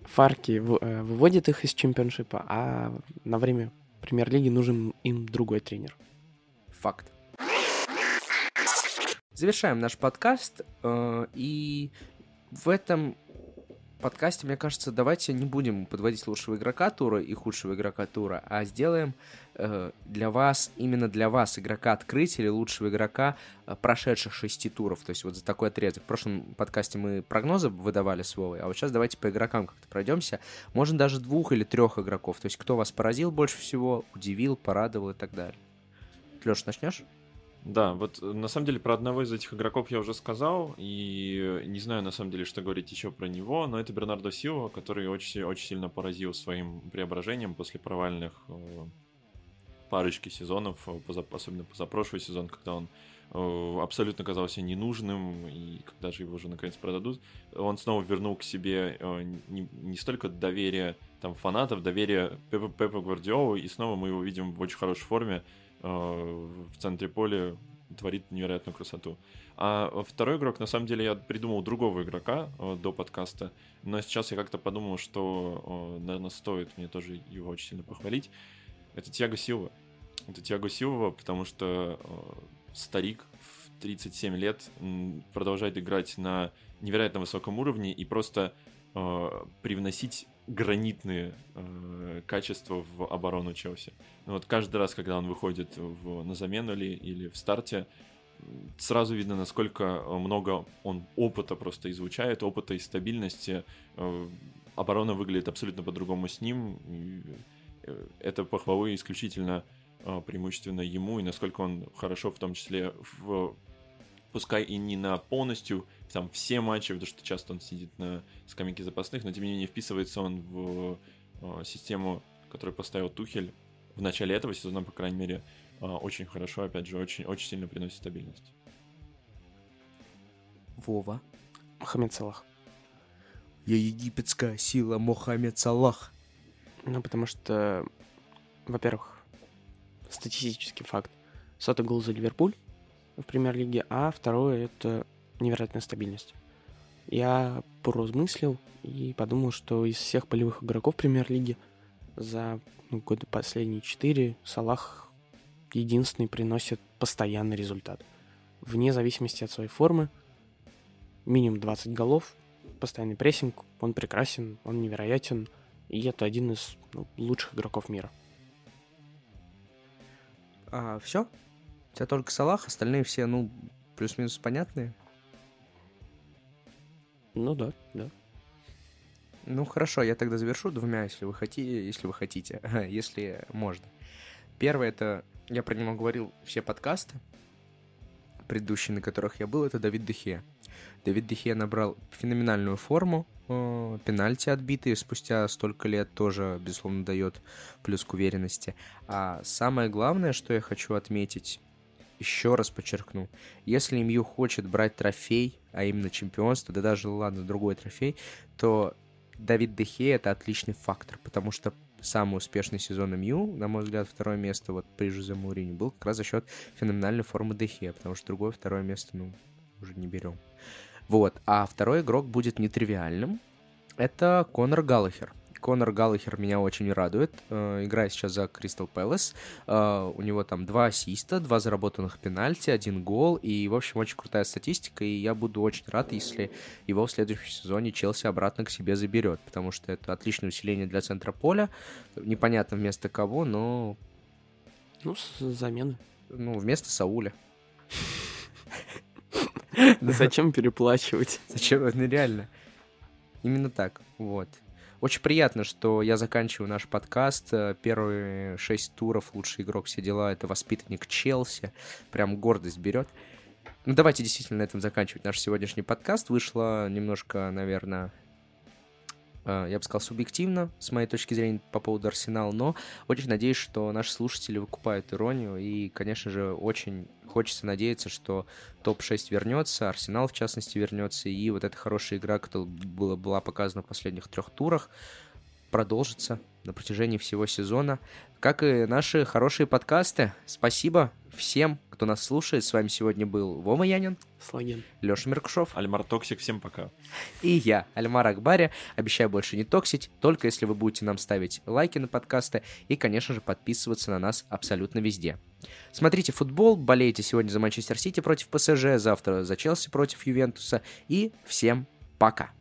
Фарки э, выводит их из чемпионшипа, а на время премьер-лиги нужен им другой тренер. Факт. Завершаем наш подкаст. э, И в этом подкасте, мне кажется, давайте не будем подводить лучшего игрока тура и худшего игрока тура, а сделаем э, для вас, именно для вас, игрока открытия или лучшего игрока э, прошедших шести туров. То есть вот за такой отрезок. В прошлом подкасте мы прогнозы выдавали с Вовой, а вот сейчас давайте по игрокам как-то пройдемся. Можно даже двух или трех игроков. То есть кто вас поразил больше всего, удивил, порадовал и так далее. Леш, начнешь? Да, вот э, на самом деле про одного из этих игроков я уже сказал, и не знаю на самом деле, что говорить еще про него, но это Бернардо Силва, который очень, очень сильно поразил своим преображением после провальных э, парочки сезонов, э, поза- особенно позапрошлый сезон, когда он э, абсолютно казался ненужным, и когда же его уже наконец продадут, он снова вернул к себе э, не, не столько доверие там фанатов, доверие Пепа, Пепа Гвардиолы, и снова мы его видим в очень хорошей форме, в центре поля творит невероятную красоту. А второй игрок, на самом деле, я придумал другого игрока э, до подкаста, но сейчас я как-то подумал, что, э, наверное, стоит мне тоже его очень сильно похвалить. Это Тиаго Силва. Это Тиаго Силва, потому что э, старик в 37 лет продолжает играть на невероятно высоком уровне и просто э, привносить гранитные э, качества в оборону Челси. Ну вот каждый раз, когда он выходит в, на замену или, или в старте, сразу видно, насколько много он опыта просто излучает, опыта и стабильности. Э, Оборона выглядит абсолютно по-другому с ним. Э, Это похвалы исключительно э, преимущественно ему, и насколько он хорошо, в том числе в пускай и не на полностью там все матчи, потому что часто он сидит на скамейке запасных, но тем не менее вписывается он в э, систему, которую поставил Тухель в начале этого сезона, по крайней мере, э, очень хорошо, опять же, очень, очень сильно приносит стабильность. Вова. Мохаммед Салах. Я египетская сила Мохаммед Салах. Ну, потому что, во-первых, статистический факт. Сотый гол за Ливерпуль в премьер-лиге, а второе — это невероятная стабильность. Я поразмыслил и подумал, что из всех полевых игроков премьер-лиги за ну, годы последние четыре Салах единственный приносит постоянный результат. Вне зависимости от своей формы, минимум 20 голов, постоянный прессинг, он прекрасен, он невероятен, и это один из ну, лучших игроков мира. А, все? У тебя только Салах, остальные все, ну, плюс-минус понятные? Ну да, да. Ну, хорошо, я тогда завершу двумя, если вы хотите, если вы хотите, если можно. Первое, это, я про него говорил все подкасты, предыдущие, на которых я был, это Давид Дехе. Давид Дехе набрал феноменальную форму, э, пенальти отбитые спустя столько лет тоже, безусловно, дает плюс к уверенности. А самое главное, что я хочу отметить, еще раз подчеркну, если МЮ хочет брать трофей, а именно чемпионство, да даже, ладно, другой трофей, то Давид Дехе это отличный фактор, потому что самый успешный сезон МЮ, на мой взгляд, второе место вот при Жозе Мауриню был как раз за счет феноменальной формы Дехе, потому что другое второе место, ну, уже не берем. Вот, а второй игрок будет нетривиальным. Это Конор Галлахер. Конор Галлахер меня очень радует. Э, играет сейчас за Кристал Пэлас. Э, у него там два ассиста, два заработанных пенальти, один гол. И, в общем, очень крутая статистика. И я буду очень рад, если его в следующем сезоне Челси обратно к себе заберет. Потому что это отличное усиление для центра поля. Непонятно вместо кого, но Ну, с замены. ну, вместо Сауля. Да зачем переплачивать? Зачем? Ну, реально. Именно так, вот. Очень приятно, что я заканчиваю наш подкаст. Э, первые шесть туров, лучший игрок, все дела, это воспитанник Челси. Прям гордость берет. Ну, давайте действительно на этом заканчивать наш сегодняшний подкаст. Вышло немножко, наверное, я бы сказал, субъективно, с моей точки зрения, по поводу Арсенала, но очень надеюсь, что наши слушатели выкупают иронию, и, конечно же, очень хочется надеяться, что топ-6 вернется, Арсенал, в частности, вернется, и вот эта хорошая игра, которая была, была показана в последних трех турах, продолжится на протяжении всего сезона, как и наши хорошие подкасты. Спасибо всем, кто нас слушает. С вами сегодня был Вова Янин, Слаген, Леша Меркушев. Альмар Токсик, всем пока. И я, Альмар Акбари. Обещаю больше не токсить, только если вы будете нам ставить лайки на подкасты и, конечно же, подписываться на нас абсолютно везде. Смотрите футбол, болейте сегодня за Манчестер Сити против ПСЖ, завтра за Челси против Ювентуса. И всем пока!